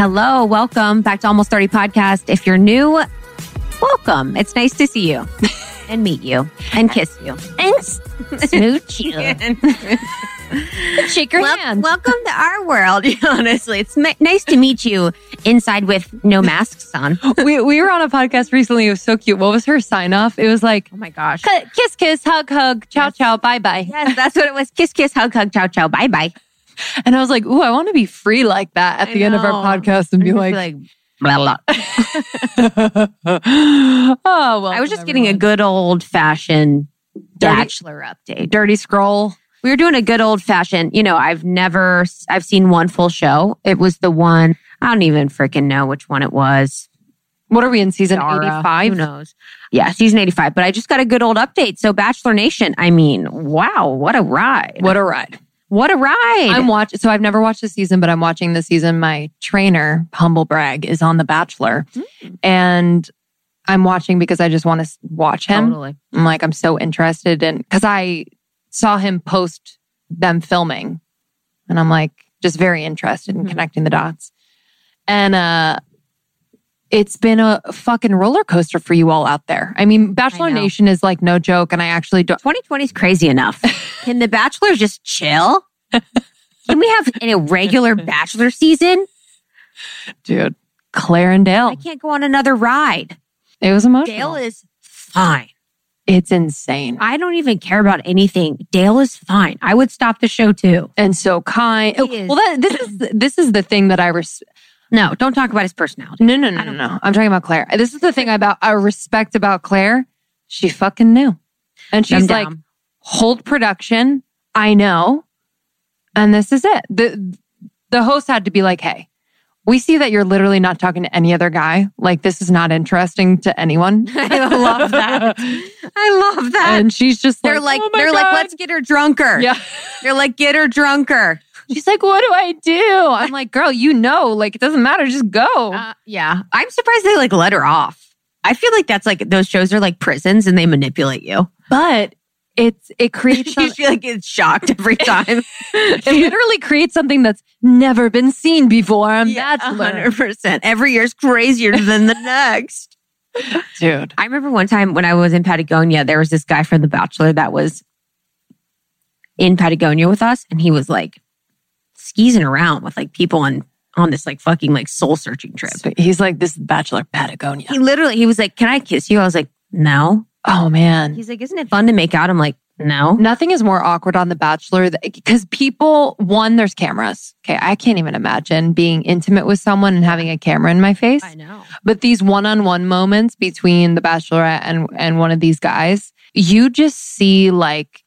Hello, welcome back to Almost 30 Podcast. If you're new, welcome. It's nice to see you and meet you and kiss you and smooch you. Shake your Wel- hand. welcome to our world, honestly. It's ni- nice to meet you inside with no masks on. we, we were on a podcast recently. It was so cute. What was her sign off? It was like, Oh my gosh. "K- kiss, kiss, hug, hug, Yes. ciao, bye, bye. Yes, that's what it was. Kiss, kiss, hug, hug, ciao, ciao, bye, bye. And I was like, ooh, I want to be free like that at I the end of our podcast and be like, blah, blah. oh, well. I was just getting a good old fashioned bachelor update. dirty scroll. We were doing a good old fashioned, you know, I've never, I've seen one full show. It was the one, I don't even freaking know which one it was. What are we in season Dara. 85? Who knows? Yeah, season 85. But I just got a good old update. So, Bachelor Nation, I mean, wow, what a ride. What a ride. What a ride. I'm watching. So I've never watched the season, but I'm watching the season. My trainer, humble brag, is on The Bachelor, and I'm watching because I just want to watch him. totally. I'm like, I'm so interested in because I saw him post them filming, and I'm like, just very interested in Mhm. connecting the dots. And uh, it's been a fucking roller coaster for you all out there. I mean, Bachelor know. Nation is like no joke, and I actually don't. 2020 is crazy enough. Can the Bachelor just chill? Can we have an irregular Bachelor season? Dude, Clare and Dale, I can't go on another ride. it was emotional. Dale is fine. it's insane. I don't even care about anything. Dale is fine. I would stop the show too. and so kind. Oh, well, that, this is this is the thing that I res- No, don't talk about his personality. no no no no no. I'm talking about Clare. This is the thing about I respect about Clare. She fucking knew, and she's like, hold production. I know, and this is it. the The host had to be like, hey. We see that you're literally not talking to any other guy. Like this is not interesting to anyone. I love that. I love that. And she's just like, they're like, "Oh they're like, let's get her drunker. yeah. They're like, get her drunker. She's like, what do I do? I'm like, girl, you know, like it doesn't matter. Just go. Uh, yeah. I'm surprised they like let her off. I feel like that's like those shows are like prisons and they manipulate you. but it's it creates you feel like it's shocked every time. it literally creates something that's never been seen before on Bachelor. hundred percent. Every year's crazier than the next. Dude. I remember one time when I was in Patagonia, there was this guy from The Bachelor that was in Patagonia with us, and he was like skeezing around with like people on on this like fucking like soul searching trip. So he's like, this Bachelor Patagonia. He literally he was like, "Can I kiss you?" I was like, "No." oh man. He's like, "Isn't it fun to make out?" I'm like, "No." Nothing is more awkward on The Bachelor because people, one, there's cameras. Okay. I can't even imagine being intimate with someone and having a camera in my face. I know. But these one on one moments between The Bachelorette and, and one of these guys, you just see like,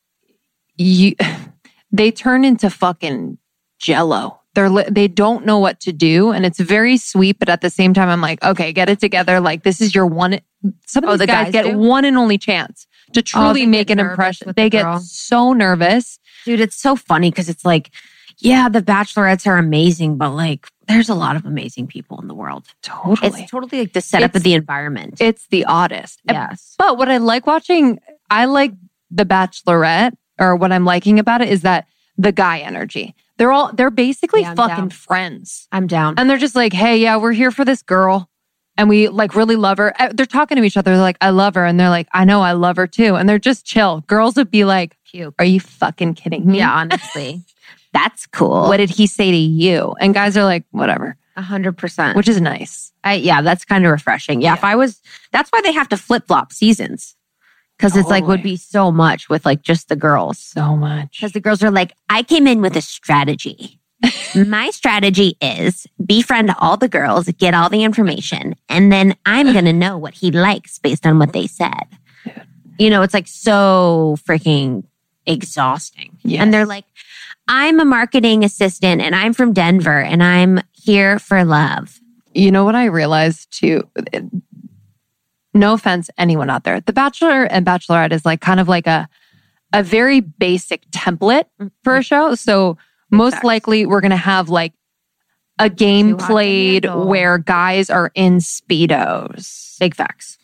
you, they turn into fucking jello. They're, li- they don't know what to do. And it's very sweet. But at the same time, I'm like, okay, get it together. Like, this is your one, some of Oh, these the guys, guys get do? one and only chance to oh, truly they make an impression. They the get so nervous. Dude, it's so funny because it's like, yeah, the bachelorettes are amazing, but like, there's a lot of amazing people in the world. Totally. It's totally like the setup It's- of the environment. It's the oddest. yes. But what I like watching, I like The Bachelorette, or what I'm liking about it is that the guy energy. They're all, they're basically Yeah, fucking down. friends. I'm down. And they're just like, hey, yeah, we're here for this girl. And we like really love her. Uh, They're talking to each other. They're like, I love her. And they're like, I know I love her too. And they're just chill. Girls would be like, Puke. are you fucking kidding me? Yeah, honestly. That's cool. What did he say to you? And guys are like, whatever, A hundred percent. which is nice. I, yeah, that's kind of refreshing. Yeah, if I was, that's why they have to flip flop seasons. Cause it's like would be so much with like just the girls. So much. Because the girls are like, I came in with a strategy. My strategy is befriend all the girls, get all the information, and then I'm going to know what he likes based on what they said. You know, it's like so freaking exhausting. Yes. And they're like, I'm a marketing assistant and I'm from Denver and I'm here for love. You know what I realized too? No offense, anyone out there. The Bachelor and Bachelorette is like kind of like a a very basic template mm-hmm. for a show. So most likely we're gonna have like a game played where guys are in speedos, Big facts.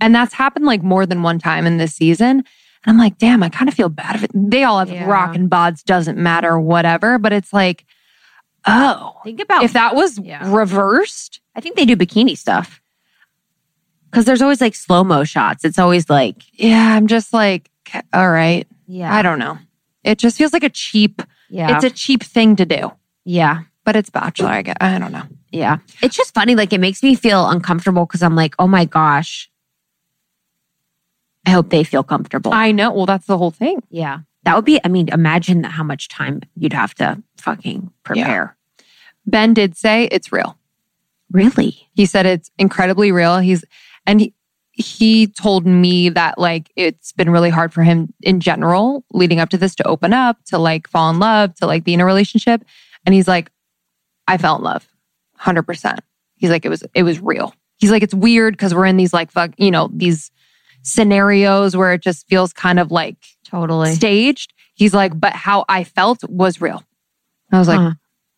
and that's happened like more than one time in this season. And I'm like, damn, I kind of feel bad. If it, they all have Yeah. rock and bods, doesn't matter, whatever. But it's like, Oh. Think about If that was Yeah. reversed, I think they do bikini stuff. Cause there's always like slow mo shots. It's always like, yeah, I'm just like, all right. yeah, I don't know. It just feels like a cheap, yeah, it's a cheap thing to do, yeah, but it's Bachelor. I get, I don't know. yeah. It's just funny. Like it makes me feel uncomfortable because I'm like, oh my gosh. I hope they feel comfortable. I know. Well, that's the whole thing. yeah. That would be, I mean, imagine how much time you'd have to fucking prepare. Ben did say it's real. Really? He said it's incredibly real. He's, and he, he told me that like it's been really hard for him in general leading up to this to open up, to like fall in love, to like be in a relationship. And he's like, I fell in love 100%. He's like, it was, it was real. He's like, it's weird because we're in these like, fuck, you know, these scenarios where it just feels kind of like Totally. staged. He's like, but how I felt was real. I was like, Huh.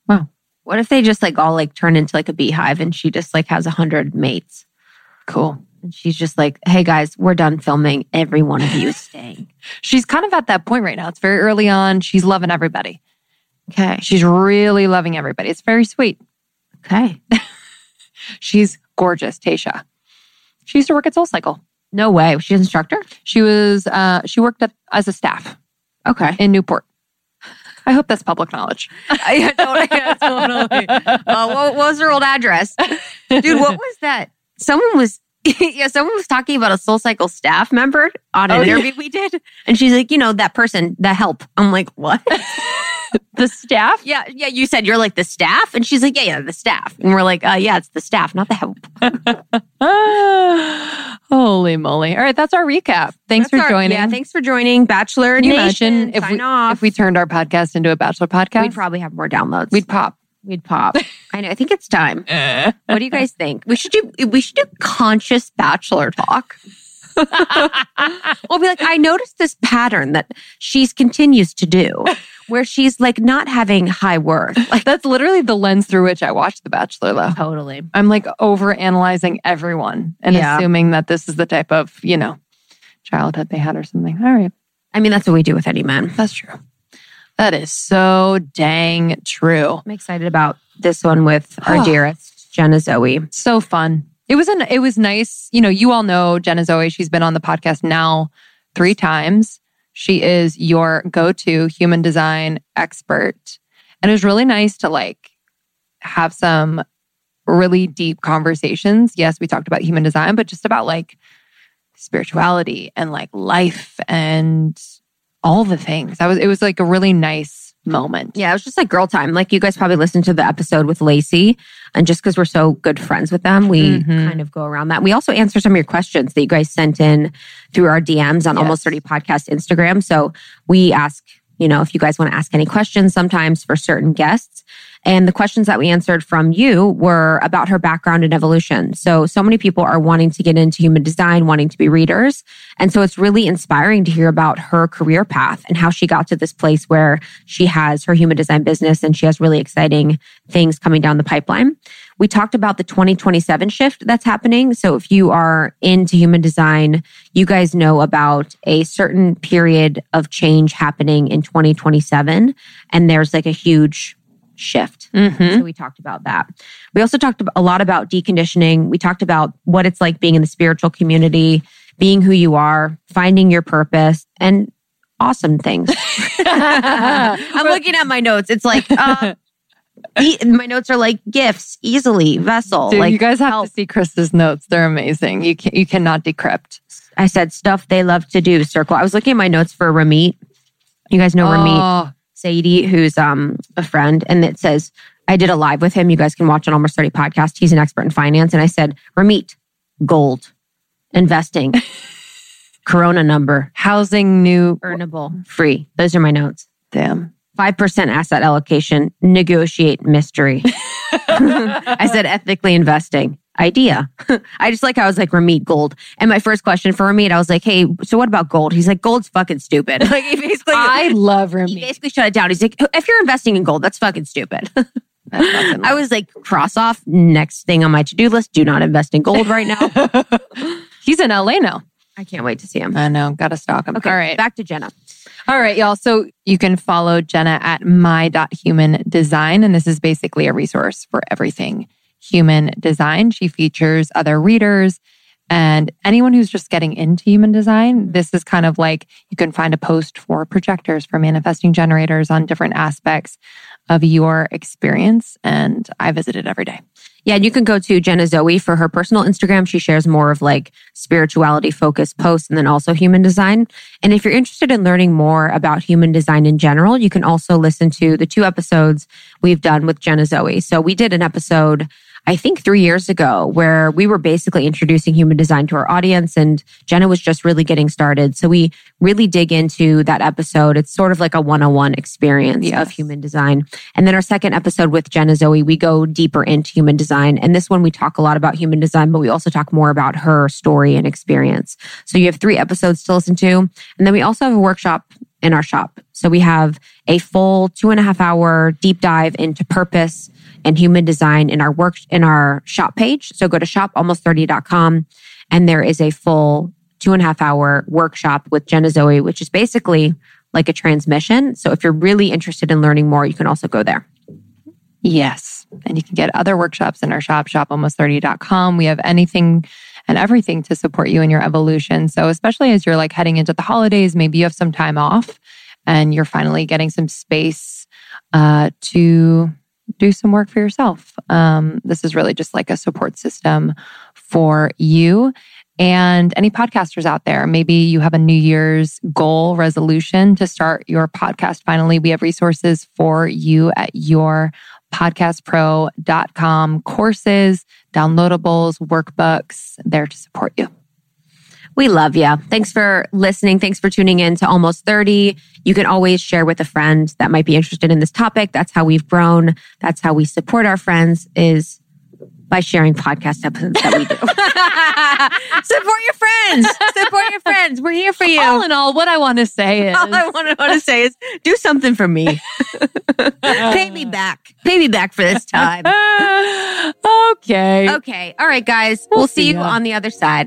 wow. What if they just like all like turn into like a beehive and she just like has a hundred mates? Cool. And she's just like, hey guys, we're done filming. Every one of you is staying. She's kind of at that point right now. It's very early on. She's loving everybody. Okay. She's really loving everybody. It's very sweet. Okay. She's gorgeous, Tayshia. She used to work at Soul Cycle. No way. She's an instructor? She was uh she worked at, as a staff Okay. in Newport. I hope that's public knowledge. yeah, totally. Yeah, totally. Uh, what, what was her old address? Dude, what was that? Someone was, yeah, someone was talking about a Soul Cycle staff member on an Oh, yeah. interview we did. And she's like, you know, that person, the help. I'm like, what? The staff? yeah, yeah, you said you're like the staff. And she's like, yeah, yeah, the staff. And we're like, uh, yeah, it's the staff, not the help. Holy moly. All right, that's our recap. Thanks That's for our- joining. Yeah, thanks for joining. Bachelor Can you Nation. imagine if we off. if we turned our podcast into a bachelor podcast? We'd probably have more downloads. we'd pop. We'd pop. I know. I think it's time. Eh. What do you guys think? We should do. We should do conscious bachelor talk. we'll be like, I noticed this pattern that she's continues to do, where she's like not having high worth. Like That's literally the lens through which I watch The Bachelor, though. totally. I'm like over analyzing everyone and Yeah. assuming that this is the type of, you know, childhood they had or something. All right. I mean, that's what we do with any man. That's true. That is so dang true. I'm excited about this one with our dearest Jenna Zoe. So fun. It was an it was nice. You know, you all know Jenna Zoe. She's been on the podcast now three times. She is your go-to human design expert. And it was really nice to like have some really deep conversations. Yes, we talked about human design, but just about like spirituality and like life and all the things. That was it was like a really nice moment. Yeah, it was just like girl time. Like you guys probably listened to the episode with Lacey, and just because we're so good friends with them, we Mhm. kind of go around that. We also answer some of your questions that you guys sent in through our DMs on Yes. Almost 30 Podcast Instagram. So we ask, you know, if you guys want to ask any questions sometimes for certain guests. And the questions that we answered from you were about her background and evolution. So, so many people are wanting to get into human design, wanting to be readers. And so it's really inspiring to hear about her career path and how she got to this place where she has her human design business and she has really exciting things coming down the pipeline. We talked about the 2027 shift that's happening. So if you are into human design, you guys know about a certain period of change happening in 2027. And there's like a huge shift. Mhm. So we talked about that. We also talked a lot about deconditioning. We talked about what it's like being in the spiritual community, being who you are, finding your purpose, and awesome things. I'm looking at my notes. It's like, uh, my notes are like gifts, easily, vessel. Dude, like you guys have help. to see Krista's notes. They're amazing. You can you cannot decrypt. I said stuff they love to do. Circle. I was looking at my notes for Ramit. You guys know Ramit Sethi, who's um a friend, and it says I did a live with him. You guys can watch on Almost 30 podcast. He's an expert in finance. And I said, Ramit, gold, investing, Corona number, housing new earnable, free. Those are my notes. damn. 5% asset allocation, negotiate mystery. I said ethically investing. Idea. I just like how I was like Ramit gold. And my first question for Ramit, I was like, hey, so what about gold? He's like, gold's fucking stupid. Like he basically I love Ramit. he basically shut it down. He's like, if you're investing in gold, that's fucking stupid. I was like, cross off next thing on my to do list. Do not invest in gold right now. He's in LA now. I can't wait to see him. I know, gotta stalk him. Okay, All right. back to Jenna. All right, y'all. So you can follow Jenna at my.human design. And this is basically a resource for everything human design. She features other readers and anyone who's just getting into human design. Mm-hmm. This is kind of like you can find a post for projectors, for manifesting generators on different aspects of your experience. And I visit it every day. Yeah, and you can go to Jenna Zoe for her personal Instagram. She shares more of like spirituality focused posts and then also human design. And if you're interested in learning more about human design in general, you can also listen to the two episodes we've done with Jenna Zoe. So we did an episode I think three years ago, where we were basically introducing human design to our audience and Jenna was just really getting started. So we really dig into that episode. It's sort of like a one on one experience Yes. of human design. And then our second episode with Jenna Zoe, we go deeper into human design. And this one, we talk a lot about human design, but we also talk more about her story and experience. So you have three episodes to listen to. And then we also have a workshop in our shop. So we have a full two and a half hour deep dive into purpose and human design in our work in our shop page. So go to shopalmost30.com and there is a full two and a half hour workshop with Jenna Zoe, which is basically like a transmission. So if you're really interested in learning more, you can also go there. Yes. And you can get other workshops in our shop, shopalmost30.com. We have anything and everything to support you in your evolution. So, especially as you're like heading into the holidays, maybe you have some time off and you're finally getting some space uh, to do some work for yourself. Um, this is really just like a support system for you. And any podcasters out there, maybe you have a New Year's goal resolution to start your podcast. Finally, we have resources for you at your podcastpro.com courses, downloadables, workbooks there to support you. We love you. Thanks for listening. Thanks for tuning in to Almost 30. You can always share with a friend that might be interested in this topic. That's how we've grown. That's how we support our friends is by sharing podcast episodes that we do. support your friends. Support your friends. We're here for you. All in all, what I want to say is All I want to, say is do something for me. Pay me back. Pay me back for this time. okay. Okay. All right, guys. We'll, We'll see see you on the other side.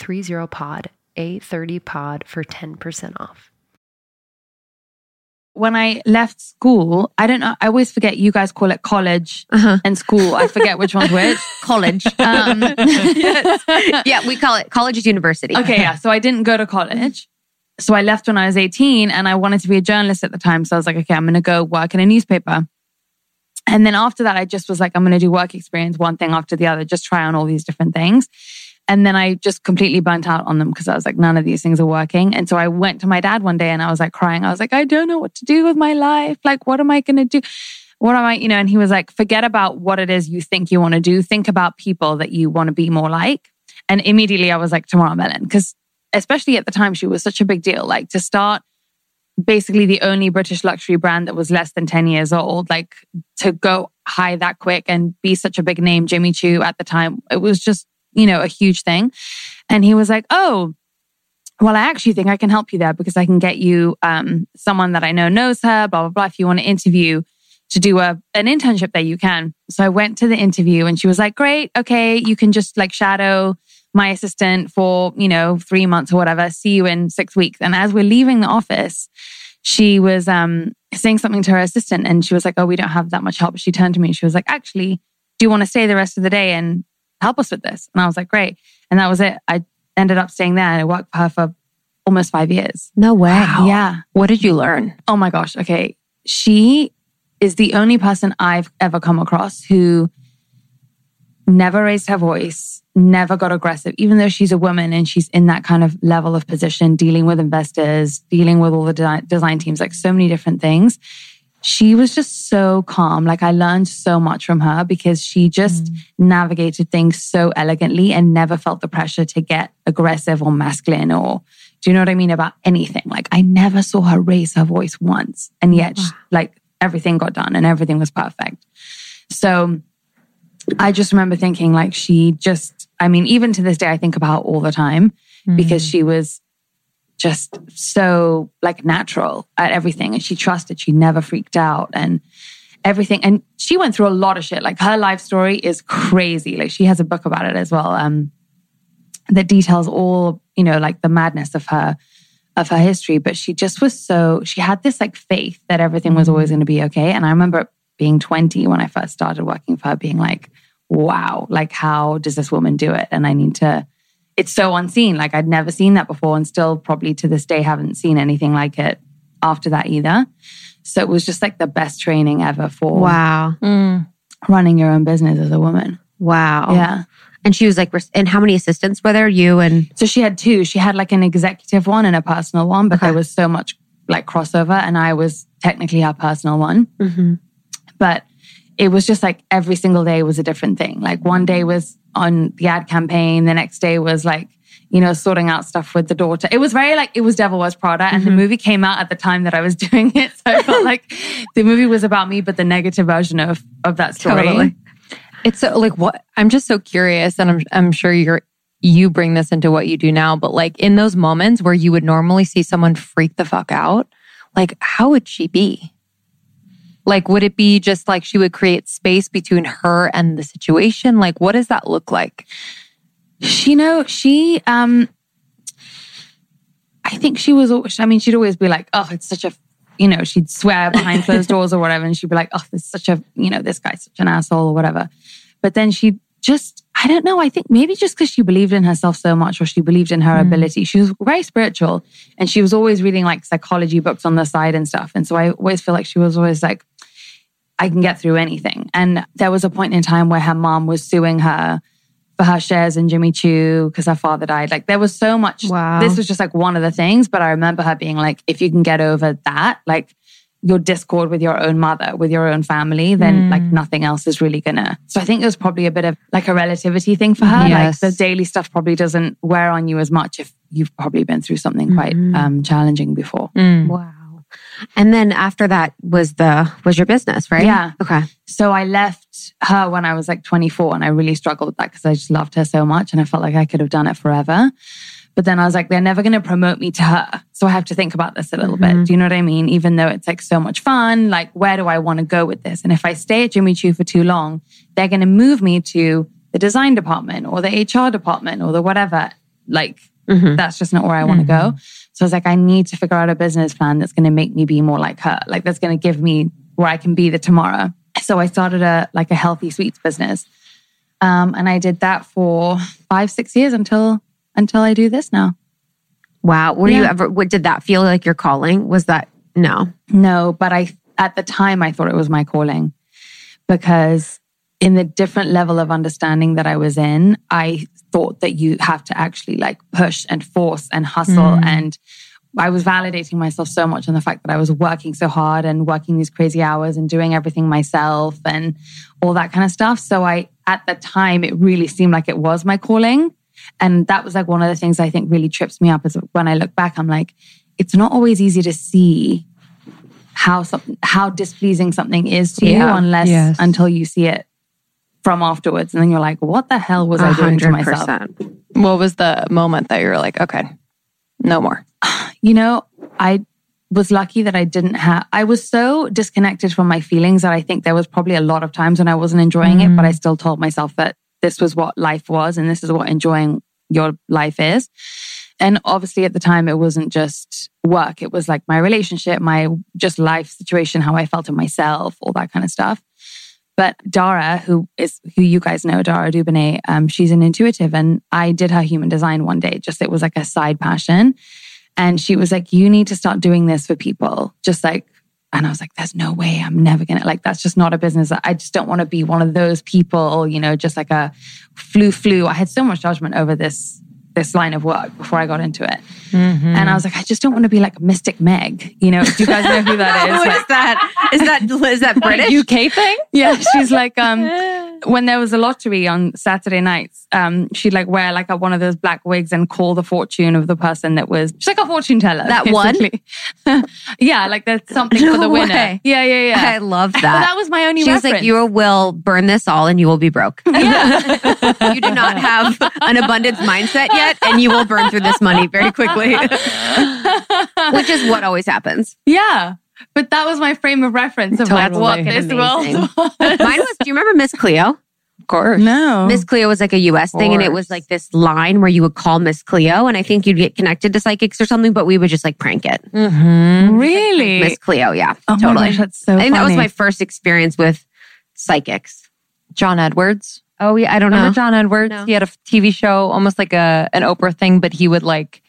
30pod, A30pod for 10% off. When I left school, I don't know, I always forget you guys call it college uh-huh. and school. I forget which one's which. college. Um, yes. Yeah, we call it college is university. Okay, yeah. So I didn't go to college. So I left when I was 18 and I wanted to be a journalist at the time. So I was like, okay, I'm going to go work in a newspaper. And then after that, I just was like, I'm going to do work experience, one thing after the other, just try on all these different things. And then I just completely burnt out on them because I was like, none of these things are working. And so I went to my dad one day and I was like crying. I was like, I don't know what to do with my life. Like, what am I going to do? What am I, you know? And he was like, forget about what it is you think you want to do. Think about people that you want to be more like. And immediately I was like, Tamara Mellon, because especially at the time, she was such a big deal. Like to start basically the only British luxury brand that was less than 10 years old, like to go high that quick and be such a big name, Jimmy Choo at the time, it was just you know, a huge thing. And he was like, Oh, well, I actually think I can help you there because I can get you um, someone that I know knows her, blah, blah, blah. If you want to interview to do a, an internship there, you can. So I went to the interview and she was like, great. Okay. You can just like shadow my assistant for, you know, three months or whatever. See you in six weeks. And as we're leaving the office, she was um, saying something to her assistant and she was like, oh, we don't have that much help. She turned to me and she was like, actually, do you want to stay the rest of the day and help us with this. And I was like, great. And that was it. I ended up staying there and I worked for her for almost five years. No way. Wow. Yeah. What did you learn? Oh my gosh. Okay. She is the only person I've ever come across who never raised her voice, never got aggressive, even though she's a woman and she's in that kind of level of position, dealing with investors, dealing with all the design teams, like so many different things she was just so calm. Like I learned so much from her because she just mm. navigated things so elegantly and never felt the pressure to get aggressive or masculine or do you know what I mean about anything? Like I never saw her raise her voice once. And yet wow. she, like everything got done and everything was perfect. So I just remember thinking like she just, I mean, even to this day, I think about all the time mm. because she was just so like natural at everything. And she trusted, she never freaked out and everything. And she went through a lot of shit. Like her life story is crazy. Like she has a book about it as well. Um, that details all, you know, like the madness of her, of her history. But she just was so, she had this like faith that everything was always going to be okay. And I remember being 20 when I first started working for her, being like, wow, like how does this woman do it? And I need to, it's so unseen. Like I'd never seen that before and still probably to this day haven't seen anything like it after that either. So it was just like the best training ever for Wow. Mm. running your own business as a woman. Wow. Yeah. And she was like, and how many assistants were there? You and So she had two. She had like an executive one and a personal one, but Okay. there was so much like crossover and I was technically her personal one. Mm-hmm. But it was just like every single day was a different thing. Like one day was on the ad campaign, the next day was like, you know, sorting out stuff with the daughter. It was very like it was Devil Wears Prada, and the mm-hmm. movie came out at the time that I was doing it. So I felt like the movie was about me, but the negative version of of that story. Totally. It's so, like what I'm just so curious, and I'm I'm sure you're you bring this into what you do now, but like in those moments where you would normally see someone freak the fuck out, like how would she be? Like, would it be just like she would create space between her and the situation? Like, what does that look like? She know she um I think she was I mean she'd always be like, "Oh, it's such a you know, she'd swear behind closed doors or whatever and she'd be like, "Oh, this is such a, you know, this guy's such an asshole or whatever." But then she just I don't know, I think maybe just cuz she believed in herself so much or she believed in her ability. She was very spiritual and she was always reading like psychology books on the side and stuff. And so I always feel like she was always like I can get through anything. And there was a point in time where her mom was suing her for her shares in Jimmy Choo because her father died. Like there was so much. Wow. This was just like one of the things, but I remember her being like, if you can get over that, like your discord with your own mother, with your own family, then mm. like nothing else is really gonna. So I think it was probably a bit of like a relativity thing for her. Yes. Like the daily stuff probably doesn't wear on you as much if you've probably been through something quite mm-hmm. um, challenging before. Mm. wow. And then after that was the was your business, right? Yeah. Okay. So I left her when I was like 24 and I really struggled with that because I just loved her so much and I felt like I could have done it forever. But then I was like, they're never going to promote me to her. So I have to think about this a little bit. Mm-hmm. Do you know what I mean? Even though it's like so much fun, like where do I want to go with this? And if I stay at Jimmy Choo for too long, they're going to move me to the design department or the HR department or the whatever. Like mm-hmm. that's just not where I want to mm-hmm. go. So I was like, I need to figure out a business plan that's going to make me be more like her. Like that's going to give me where I can be the tomorrow. So I started a like a healthy sweets business. Um, and I did that for five, six years until until I do this now. Wow. Were you ever what did that feel like your calling? Was that no? No, but I at the time I thought it was my calling because in the different level of understanding that I was in, I thought that you have to actually like push and force and hustle mm. and I was validating myself so much on the fact that I was working so hard and working these crazy hours and doing everything myself and all that kind of stuff. So I, at the time, it really seemed like it was my calling. And that was like one of the things I think really trips me up is when I look back, I'm like, it's not always easy to see how something, how displeasing something is to you unless Yes. until you see it from afterwards. And then you're like, what the hell was I doing to myself? What was the moment that you were like, okay, no more? You know, I was lucky that I didn't have, I was so disconnected from my feelings that I think there was probably a lot of times when I wasn't enjoying it, but I mm-hmm. still told myself that this was what life was and this is what enjoying your life is. And obviously at the time, it wasn't just work. It was like my relationship, my just life situation, how I felt in myself, all that kind of stuff. But Dara, who is who you guys know, Dara Dubinet, um, she's an intuitive, and I did her human design one day. Just it was like a side passion, and she was like, "You need to start doing this for people." Just like, and I was like, "There's no way. I'm never gonna like. That's just not a business. I just don't want to be one of those people. You know, just like a flu flu. I had so much judgment over this this line of work before I got into it, and I was like, I just don't want to be like Mystic Meg. You know, do you guys know who that is? Like- is that? Is that is that British? UK thing? yeah, she's like um when there was a lottery on Saturday nights, um, she'd like wear like a, one of those black wigs and call the fortune of the person that was. She's like a fortune teller. That basically. yeah, like there's something for No the winner. Yeah, yeah, yeah. I love that. But that was my only She was like, "You will burn this all, and you will be broke. yeah. you do not have an abundance mindset yet, and you will burn through this money very quickly." Which is what always happens. yeah. But that was my frame of reference of like Totally. what this Amazing. world was. Mine was. Do you remember Miss Cleo? Of course. No. Miss Cleo was like a US thing, and it was like this line where you would call Miss Cleo, and I think you'd get connected to psychics or something, but we would just like prank it. Mm-hmm. really? Miss Cleo, yeah, oh my totally. gosh, that's so I think that was my first experience with psychics. John Edwards. Oh yeah, I don't Remember know. John Edwards? No. He had a TV show, almost like a an Oprah thing, but he would like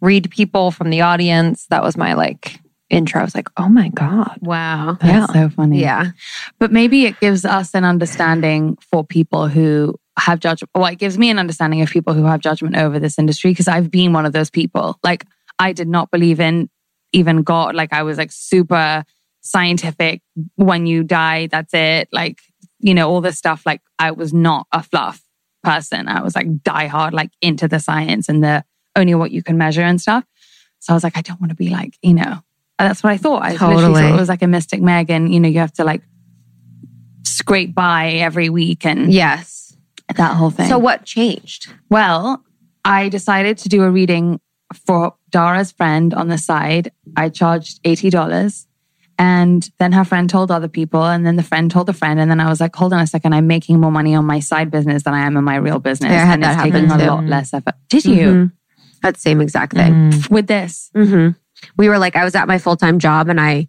read people from the audience. That was my like intro. I was like, oh my god. Wow. Yeah. That's so funny. Yeah. But maybe it gives us an understanding for people who have judgment. Well, it gives me an understanding of people who have judgment over this industry because I've been one of those people. Like, I did not believe in even God. Like, I was like super scientific. When you die, that's it. Like, you know, all this stuff. Like, I was not a fluff person. I was like die hard, like into the science and the only what you can measure and stuff. So I was like, I don't want to be like, you know, that's what I thought. I Totally. thought it was like a Mystic Meg, and you know, you have to like scrape by every week and Yes. that whole thing. So what changed? well, I decided to do a reading for Dara's friend on the side. I charged $80. And then her friend told other people, and then the friend told the friend, and then I was like, "Hold on a second, I'm making more money on my side business than I am in my real business, Yeah, and that it's taking a lot less effort." Did you Mhm. That same exact thing. Mm. with this? hmm We were like, I was at my full time job and I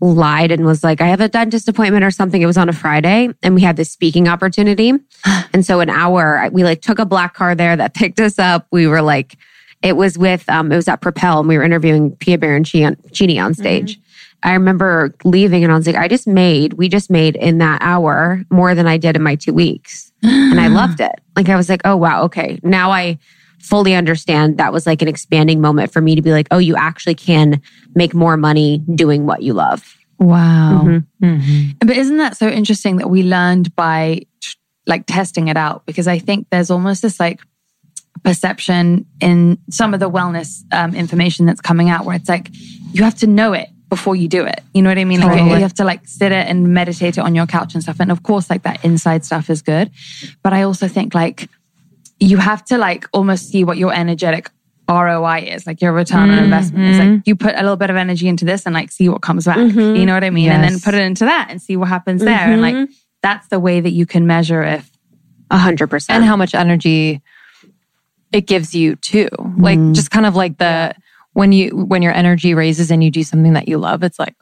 lied and was like, I have a dentist appointment or something. It was on a Friday and we had this speaking opportunity. and so an hour, we like took a black car there that picked us up. We were like, it was with, um, it was at Propel and we were interviewing Pia Baroncini on stage. I remember leaving and I was like, I just made, we just made in that hour more than I did in my two weeks. and I loved it. Like I was like, oh wow, okay. Now I fully understand that was like an expanding moment for me to be like, oh, you actually can make more money doing what you love. Wow. Mhm. Mhm. But isn't that so interesting that we learned by like testing it out? Because I think there's almost this like perception in some of the wellness um, information that's coming out where it's like you have to know it before you do it. You know what I mean? Like Totally. you have to like sit it and meditate it on your couch and stuff. And of course, like that inside stuff is good. But I also think like you have to like almost see what your energetic ROI is, like your return on investment. It's like mm-hmm. you put a little bit of energy into this and like see what comes back. Mhm. You know what I mean? And then put it into that and see what happens there. And like mm-hmm. that's the way that you can measure if A hundred percent. and how much energy it gives you too. Like mm. just kind of like the when you when your energy raises and you do something that you love, it's like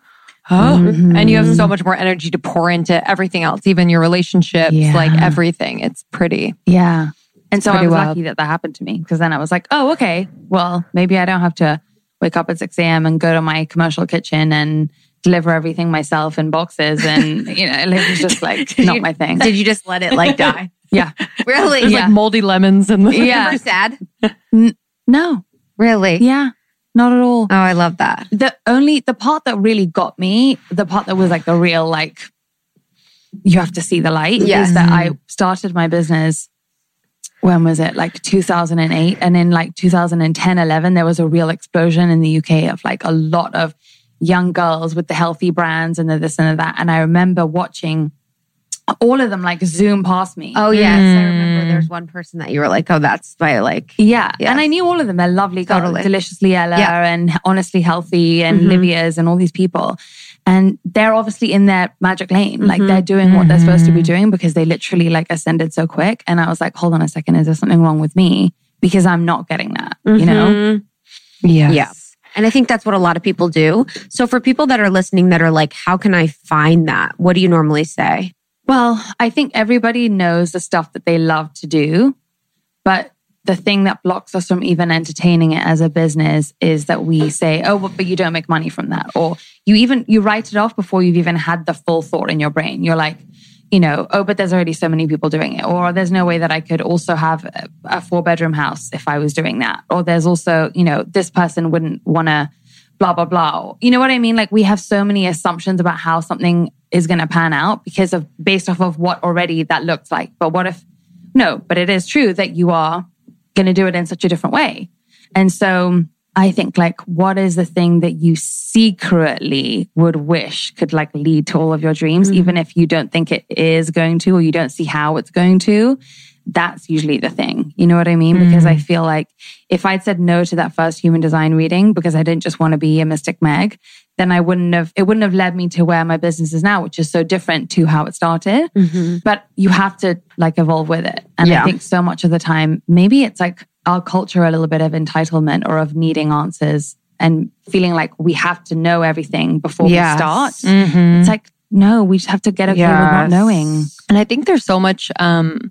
oh, and you have so much more energy to pour into everything else, even your relationships, Yeah. like everything. It's pretty. Yeah. And so I pretty was wild. lucky that that happened to me because then I was like, oh, okay, well, maybe I don't have to wake up at 6 a.m. and go to my commercial kitchen and deliver everything myself in boxes. And, you know, it was just like not my thing. Did you just let it like die? Yeah. really? It's Yeah. like moldy lemons and the, Yeah. Super sad. No. Really? Yeah. Not at all. Oh, I love that. the only the part that really got me, the part that was like the real like you have to see the light Yes. is that I started my business when was it like 2008 and in like 2010 11 there was a real explosion in the UK of like a lot of young girls with the healthy brands and the this and the that and I remember watching all of them like zoom past me Oh yes, I remember. There's one person that you were like, oh, that's my like. Yeah. Yes. And I knew all of them. They're lovely girls. Totally. Deliciously Ella Yeah. and Honestly Healthy and Mhm. Livia's and all these people. And they're obviously in their magic lane. Like Mhm. they're doing what they're supposed to be doing because they literally like ascended so quick. And I was like, hold on a second. Is there something wrong with me? Because I'm not getting that, you know? Mhm. yes. Yeah. And I think that's what a lot of people do. So for people that are listening that are like, how can I find that? What do you normally say? Well, I think everybody knows the stuff that they love to do, but the thing that blocks us from even entertaining it as a business is that we say, "Oh, but, you don't make money from that," or you even you write it off before you've even had the full thought in your brain. You're like, you know, "Oh, but there's already so many people doing it," or "There's no way that I could also have a four bedroom house if I was doing that," or "There's also, you know, this person wouldn't want to." blah blah blah. You know what I mean? Like we have so many assumptions about how something is going to pan out because of based off of what already that looks like. But what if no, but it is true that you are going to do it in such a different way. And so I think like what is the thing that you secretly would wish could like lead to all of your dreams mm-hmm. even if you don't think it is going to or you don't see how it's going to that's usually the thing. You know what I mean? Because I feel like if I'd said no to that first human design reading because I didn't just want to be a mystic meg, then I wouldn't have, it wouldn't have led me to where my business is now, which is so different to how it started. But you have to like evolve with it. And Yeah. I think so much of the time, maybe it's like our culture, a little bit of entitlement or of needing answers and feeling like we have to know everything before Yes. we start. Mhm. It's like, no, we just have to get okay with not Yes. knowing. And I think there's so much um,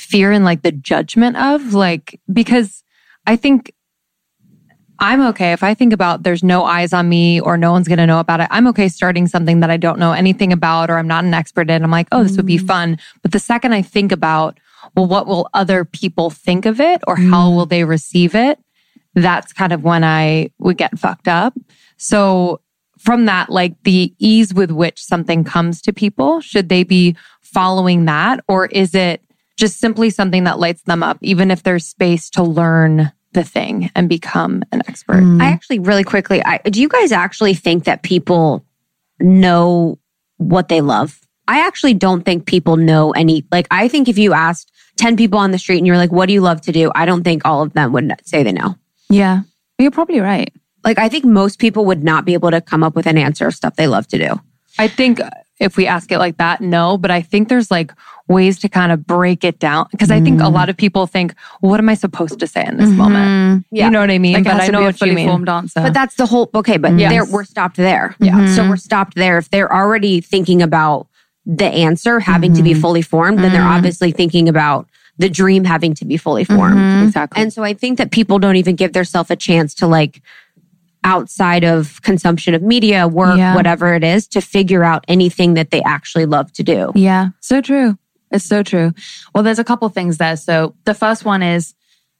fear and like the judgment of like, because I think I'm okay if I think about there's no eyes on me or no one's going to know about it. I'm okay starting something that I don't know anything about or I'm not an expert in. I'm like, oh, this would be mm. fun. But the second I think about, well, what will other people think of it or how mm. will they receive it? That's kind of when I would get fucked up. So from that, like the ease with which something comes to people, should they be following that? Or is it just simply something that lights them up, even if there's space to learn the thing and become an expert? Mm. I actually really quickly, I, do you guys actually think that people know what they love? I actually don't think people know any. Like, I think if you asked 10 people on the street and you're like, what do you love to do? I don't think all of them would say they know. Yeah. You're probably right. Like, I think most people would not be able to come up with an answer of stuff they love to do. I think if we ask it like that, no, but I think there's like ways to kind of break it down because I think a lot mm. of people think, what am I supposed to say in this mm-hmm. moment? Yeah. You know what I mean? Like, but I know a what you fully mean. formed answer. But that's the whole, okay, but Yes. there, we're stopped there. Yeah. So we're stopped there. If they're already thinking about the answer having to be mm-hmm. fully formed, then they're mm-hmm. obviously thinking about the dream having to be fully formed. Exactly. And so I think that people don't even give themselves a chance to like outside of consumption of media, work, Yeah. whatever it is, to figure out anything that they actually love to do. Yeah, so true. It's so true. Well, there's a couple things there. So the first one is,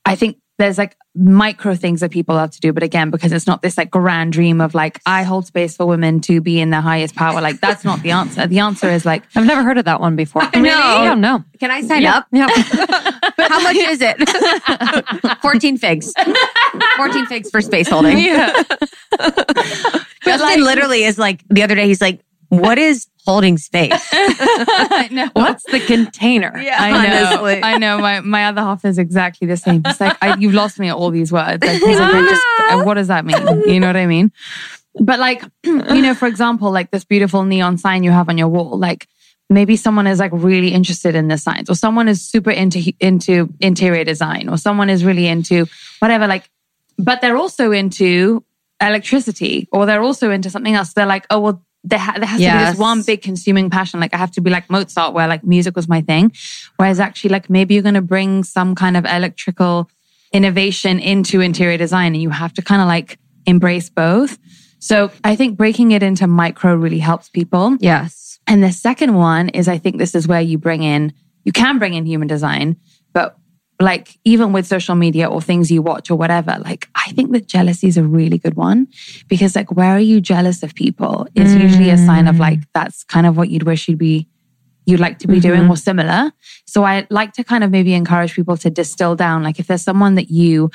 I think there's like micro things that people love to do, but again, because it's not this like grand dream of like I hold space for women to be in their highest power. Like that's not the answer. The answer is like I've never heard of that one before. know. I don't know. Can I sign up? Yeah. How much is it? 14 figs. 14 figs for space holding. yeah. Justin literally is like, the other day, he's like, what is holding space? I know. What's the container? Yeah, I know. honestly. I know. My my other half is exactly the same. It's like I, you've lost me at all these words. Like, like, I just, what does that mean? You know what I mean? But like, you know, for example, like this beautiful neon sign you have on your wall, like maybe someone is like really interested in the signs, or someone is super into into interior design, or someone is really into whatever. Like, but they're also into electricity, or they're also into something else. They're like, oh well. There, ha- there has to be this one big consuming passion. Like I have to be like Mozart, where like music was my thing. Whereas actually, like maybe you're going to bring some kind of electrical innovation into interior design and you have to kind of like embrace both. So I think breaking it into micro really helps people. Yes. And the second one is I think this is where you bring in, you can bring in human design, but like even with social media or things you watch or whatever, like I think that jealousy is a really good one because like where are you jealous of people is usually a sign of like mm. that's kind of what you'd wish you'd be you'd like to be doing mm-hmm. or similar. So I like to kind of maybe encourage people to distill down like if there's someone that you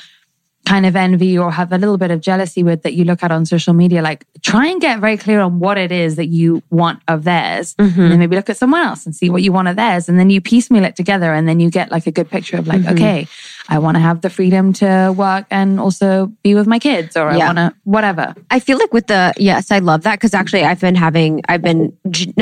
kind of envy or have a little bit of jealousy with that you look at on social media, like try and get very clear on what it is that you want of theirs. Mm-hmm. And then maybe look at someone else and see what you want of theirs. And then you piecemeal it together and then you get like a good picture of like, mm-hmm. okay, I want to have the freedom to work and also be with my kids or I want to, whatever. I feel like with the, yes, I love that because actually I've been having, I've been j-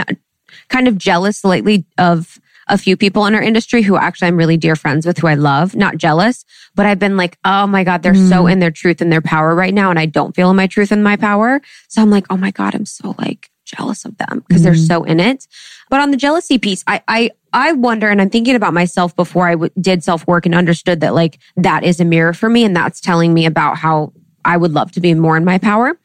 kind of jealous lately of a few people in our industry who actually I'm really dear friends with who I love, not jealous, but I've been like, oh my God, they're so mm. in their truth and their power right now. And I don't feel in my truth and my power. So I'm like, oh my God, I'm so like jealous of them because they're mm. so in it. But on the jealousy piece, I, I, I wonder, and I'm thinking about myself before I w- did self work and understood that like that is a mirror for me. And that's telling me about how I would love to be more in my power.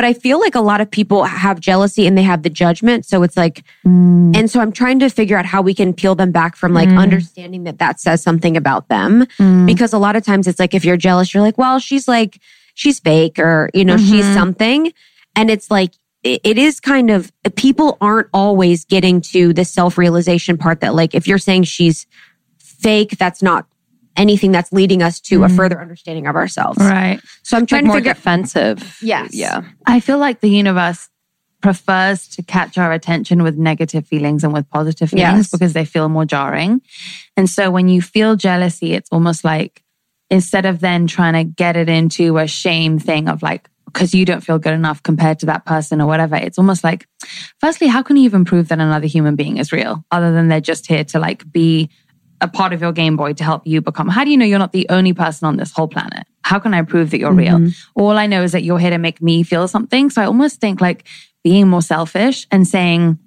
But I feel like a lot of people have jealousy and they have the judgment. So it's like, mm. and so I'm trying to figure out how we can peel them back from like mm. understanding that that says something about them. Mm. Because a lot of times it's like, if you're jealous, you're like, well, she's like, she's fake or, you know, she's mm-hmm. something. And it's like, it it is kind of, people aren't always getting to the self realization part that like, if you're saying she's fake, that's not anything that's leading us to a mm-hmm. further understanding of ourselves. Right. So I'm Like trying to more figure defensive. Yes. Yeah. I feel like the universe prefers to catch our attention with negative feelings and with positive feelings Yes. because they feel more jarring. And so when you feel jealousy, it's almost like instead of then trying to get it into a shame thing of like, because you don't feel good enough compared to that person or whatever, it's almost like, firstly, how can you even prove that another human being is real other than they're just here to like be a part of your Game Boy to help you become? How do you know you're not the only person on this whole planet? How can I prove that you're real? All I know is that you're here to make me feel something. So I almost think like being more selfish and saying,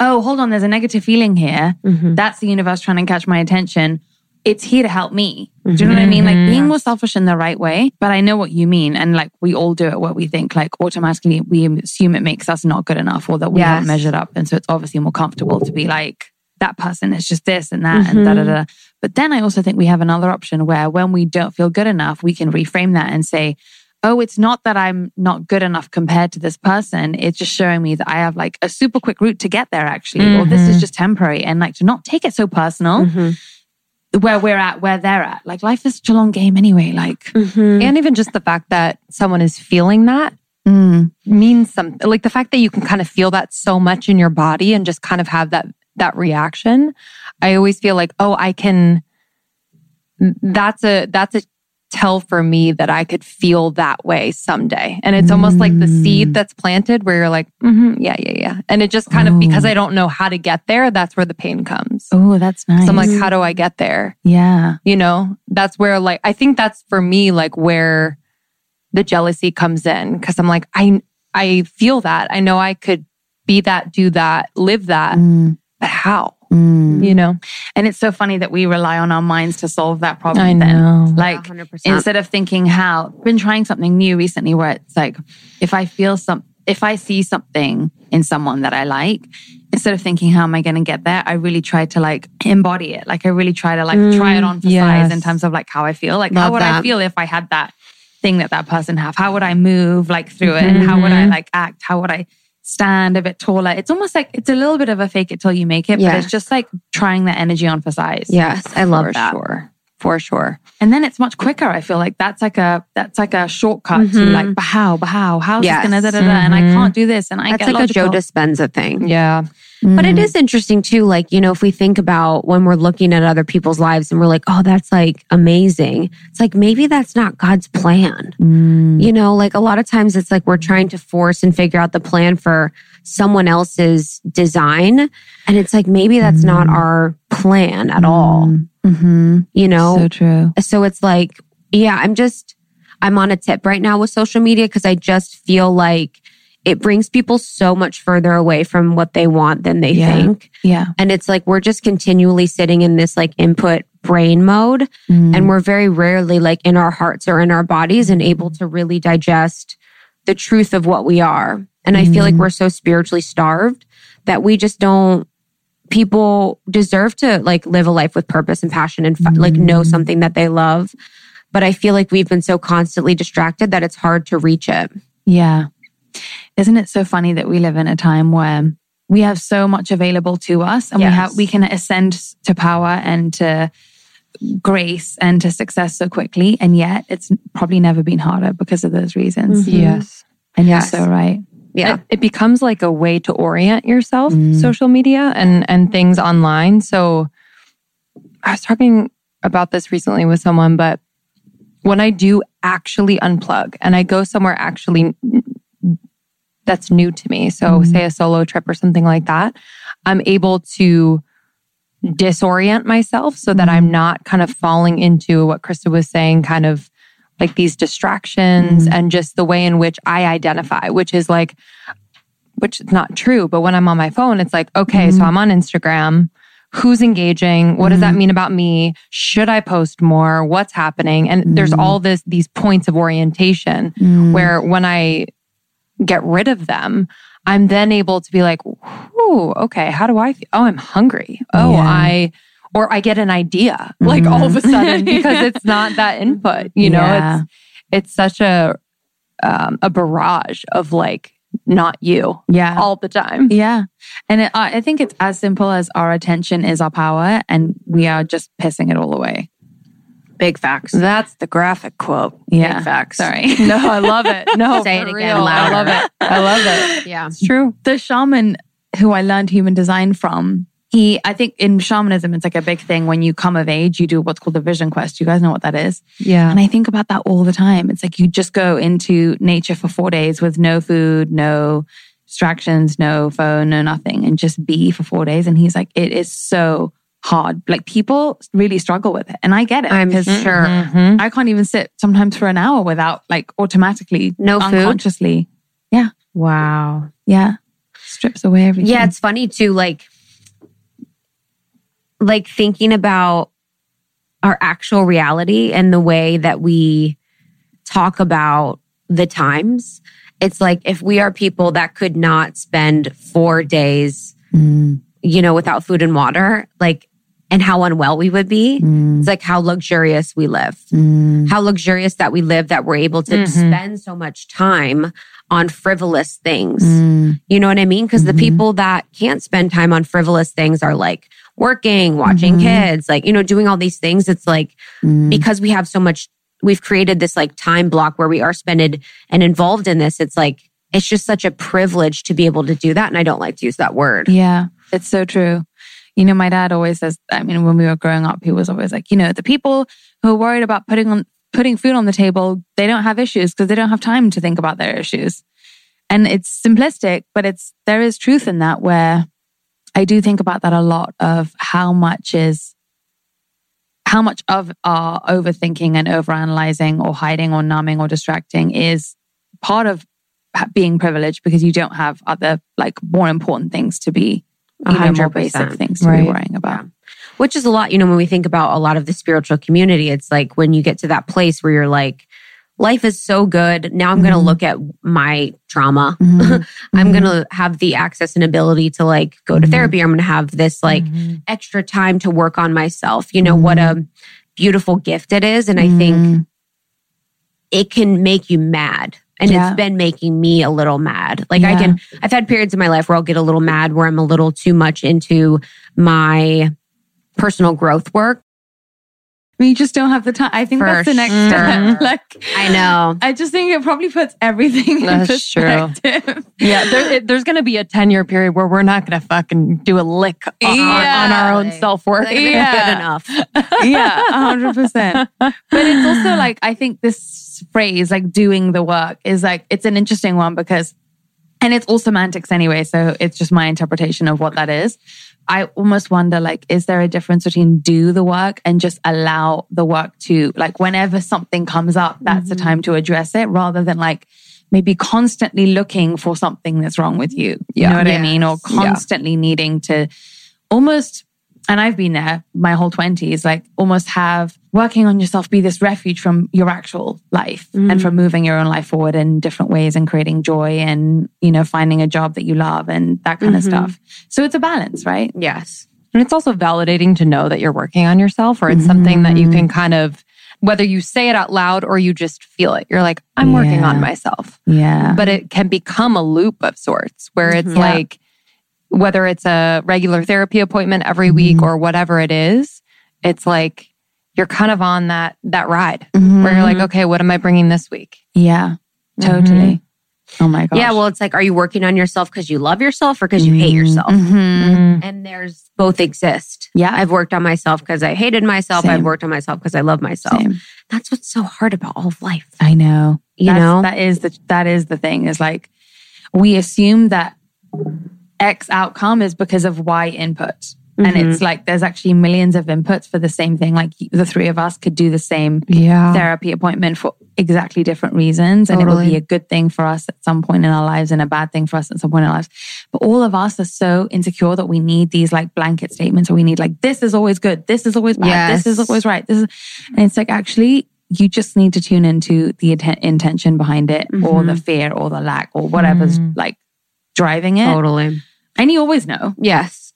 oh, hold on, there's a negative feeling here. Mhm. That's the universe trying to catch my attention. It's here to help me. Do you know what I mean? Like Mhm. being more selfish in the right way. But I know what you mean. And like we all do it where we think like automatically we assume it makes us not good enough or that we haven't measured up. And so it's obviously more comfortable to be like, that person is just this and that and da da da. But then I also think we have another option where when we don't feel good enough, we can reframe that and say, oh, it's not that I'm not good enough compared to this person. It's just showing me that I have like a super quick route to get there actually, or this is just temporary. And like to not take it so personal where we're at, where they're at. Like life is such a long game anyway. Like, Mm-hmm. And even just the fact that someone is feeling that mm, means something. Like the fact that you can kind of feel that so much in your body and just kind of have that that reaction. I always feel like, oh, I can. That's a that's a tell for me that I could feel that way someday. And it's almost like the seed that's planted where you're like, mm-hmm, yeah, yeah, yeah. And it just kind of because I don't know how to get there, that's where the pain comes. oh, that's nice. So I'm like, how do I get there? yeah. you know that's where like i think that's for me like where the jealousy comes in because i'm like i i feel that i know i could be that do that live that Mm, but how mm. you know And it's so funny that we rely on our minds to solve that problem. I then. know. Like, 100%. instead of thinking how, I've been trying something new recently where it's like, if I feel some, if I see something in someone that I like, instead of thinking, how am I going to get there? I really try to like embody it. Like, I really try to like try it on for size in terms of like how I feel. Like, how Love would I feel if I had that thing that that person have? How would I move like through it? And How would I like act? How would I stand a bit taller? It's almost like it's a little bit of a fake it till you make it, Yeah. but it's just like trying that energy on for size. Yes, I love for that. sure for sure And then it's much quicker. I feel like that's like a that's like a shortcut to Mhm. like, but how, but how, how's Yes. this gonna da, da, da, and I Mhm. can't do this, and I That's get like a Joe logical. Dispenza thing. yeah But it Mm. interesting too, like, you know, if we think about when we're looking at other people's lives and we're like, oh, that's like amazing. It's like maybe that's not God's plan. Mm. You know, like a lot of times it's like we're trying to force and figure out the plan for someone else's design. And it's like maybe that's not our plan at all, Mm-hmm. you know? So true. So it's like, yeah, I'm just, I'm on a tip right now with social media because I just feel like it brings people so much further away from what they want than they Yeah. think. Yeah. And it's like we're just continually sitting in this like input brain mode. Mm. And we're very rarely like in our hearts or in our bodies and able to really digest the truth of what we are. And I feel like we're so spiritually starved that we just don't people deserve to like live a life with purpose and passion and fi- like know something that they love. But I feel like we've been so constantly distracted that it's hard to reach it. Yeah. Isn't it so funny that we live in a time where we have so much available to us and we have we can ascend to power and to grace and to success so quickly and yet it's probably never been harder because of those reasons. Mhm. yes And Yes. you're so right. Yeah. it, it becomes like a way to orient yourself Mm. social media and and mm. things online so i was talking about this recently with someone but when i do actually unplug and i go somewhere actually that's new to me so mm-hmm. say a solo trip or something like that i'm able to disorient myself so that i'm mm-hmm. not kind of falling into what krista was saying kind of like these distractions mm-hmm. and just the way in which I identify, which is like, which is not true. But when I'm on my phone, it's like, okay, so mm-hmm. I'm on Instagram. Who's engaging? What does that mm-hmm. mean about me? Should I post more? What's happening? And there's all this, these points of orientation where when I get rid of them, I'm then able to be like, "Ooh, okay, how do I feel? Oh, I'm hungry. Oh, Yeah. I, or I get an idea like all of a sudden because it's not that input, you know, Yeah. it's, it's such a, um, a barrage of like, not you Yeah. all the time. Yeah. And it, I I think it's as simple as our attention is our power and we are just pissing it all away. Big facts. That's the graphic quote. Yeah. Big facts. Sorry. No, I love it. No, Say for it again real. I love it. I love it. Yeah. It's true. the shaman who I learned human design from, he, I think in shamanism, it's like a big thing. When you come of age, you do what's called the vision quest. You guys know what that is? Yeah. And I think about that all the time. It's like you just go into nature for four days with no food, no distractions, no phone, no nothing, and just be for four days. And he's like, it is so hard. Like people really struggle with it. And I get it. I'm because sure. Mhm. I can't even sit sometimes for an hour without like automatically, No food? unconsciously. Yeah. Wow. Yeah. strips away everything. Yeah, it's funny too, like like thinking about our actual reality and the way that we talk about the times. It's like if we are people that could not spend four days, Mm, you know, without food and water, like, and how unwell we would be. mm, It's like how luxurious we live, mm. how luxurious that we live that we're able to Mhm. spend so much time on frivolous things. Mm. You know what I mean? Because Mhm. the people that can't spend time on frivolous things are like working, watching Mhm. kids, like, you know, doing all these things. It's like Mm. because we have so much, we've created this like time block where we are spended and involved in this. It's like, it's just such a privilege to be able to do that. And I don't like to use that word. Yeah, it's so true. You know, my dad always says, I mean, when we were growing up, he was always like, you know, the people who are worried about putting on putting food on the table, they don't have issues because they don't have time to think about their issues. And it's simplistic, but it's there is truth in that where I do think about that a lot of how much is how much of our overthinking and overanalyzing or hiding or numbing or distracting is part of being privileged because you don't have other like more important things to be you know, more basic things to Right. be worrying about. Which is a lot, you know, when we think about a lot of the spiritual community, it's like when you get to that place where you're like, life is so good. Now I'm going to look at my trauma. Mhm. I'm Mhm. going to have the access and ability to like go to Mhm. therapy. I'm going to have this like Mhm. extra time to work on myself. You know, what a beautiful gift it is. And I think it can make you mad. And Yeah. it's been making me a little mad. Like I can, I've had periods in my life where I'll get a little mad where I'm a little too much into my personal growth work. We just don't have the time. I think For that's the next sure. step. like I know. I just think it probably puts everything in That's true. perspective. Yeah, there, it, there's going to be a 10 year period where we're not going to fucking do a lick on, on- Yeah. on our own self work. Like, Yeah. good enough. yeah, a hundred percent. But it's also like I think this phrase, like doing the work, is like it's an interesting one because, and it's all semantics anyway. So it's just my interpretation of what that is. I almost wonder, like, is there a difference between do the work and just allow the work to, like, whenever something comes up, that's the mm-hmm. time to address it, rather than like maybe constantly looking for something that's wrong with you. You Yeah. know what I mean? Or Yeah. constantly needing to almost and I've been there my whole 20s, like almost have working on yourself be this refuge from your actual life and from moving your own life forward in different ways and creating joy and, you know, finding a job that you love and that kind of Mhm. stuff. So it's a balance, right? Yes. And it's also validating to know that you're working on yourself or it's something that you can kind of, whether you say it out loud or you just feel it, you're like, I'm working on myself. Yeah. But it can become a loop of sorts where it's. Yeah. like, whether it's a regular therapy appointment every week mm-hmm. or whatever it is, it's like you're kind of on that that ride where you're like, mm-hmm. okay, what am I bringing this week? yeah, mm-hmm. totally. Oh my gosh. Yeah. Well, it's like, are you working on yourself because you love yourself or because you hate Mhm. yourself? And there's both exist. Yeah. I've worked on myself because I hated myself. Same. I've worked on myself because I love myself. Same. That's what's so hard about all of life. I know. You That's- know? that is the that is the thing is like we assume that X outcome is because of Y input. And Mhm. it's like there's actually millions of inputs for the same thing. Like the three of us could do the same Yeah. therapy appointment for exactly different reasons. And it would Totally. be a good thing for us at some point in our lives and a bad thing for us at some point in our lives. But all of us are so insecure that we need these like blanket statements or we need like, this is always good. This is always bad. This is always right. This is, and it's like actually you just need to tune into the intention behind it or the fear or the lack or whatever's Mhm. like driving it. Totally. And you always know. Yes.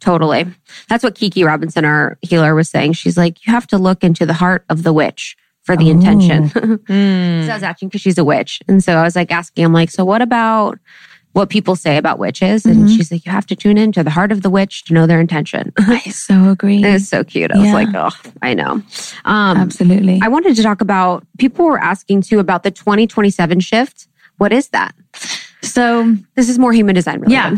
Totally. That's what Kiki Robinson, our healer, was saying. She's like, you have to look into the heart of the witch for the Oh. intention. so Mm. I was asking because she's a witch. And so I was like asking, I'm like, so what about what people say about witches? And Mhm. she's like, you have to tune into the heart of the witch to know their intention. I so agree. it was so cute. I was like, oh, I know. Um, Absolutely. I wanted to talk about, people were asking too about the 2027 shift. What is that? so This is more human design related. Yeah.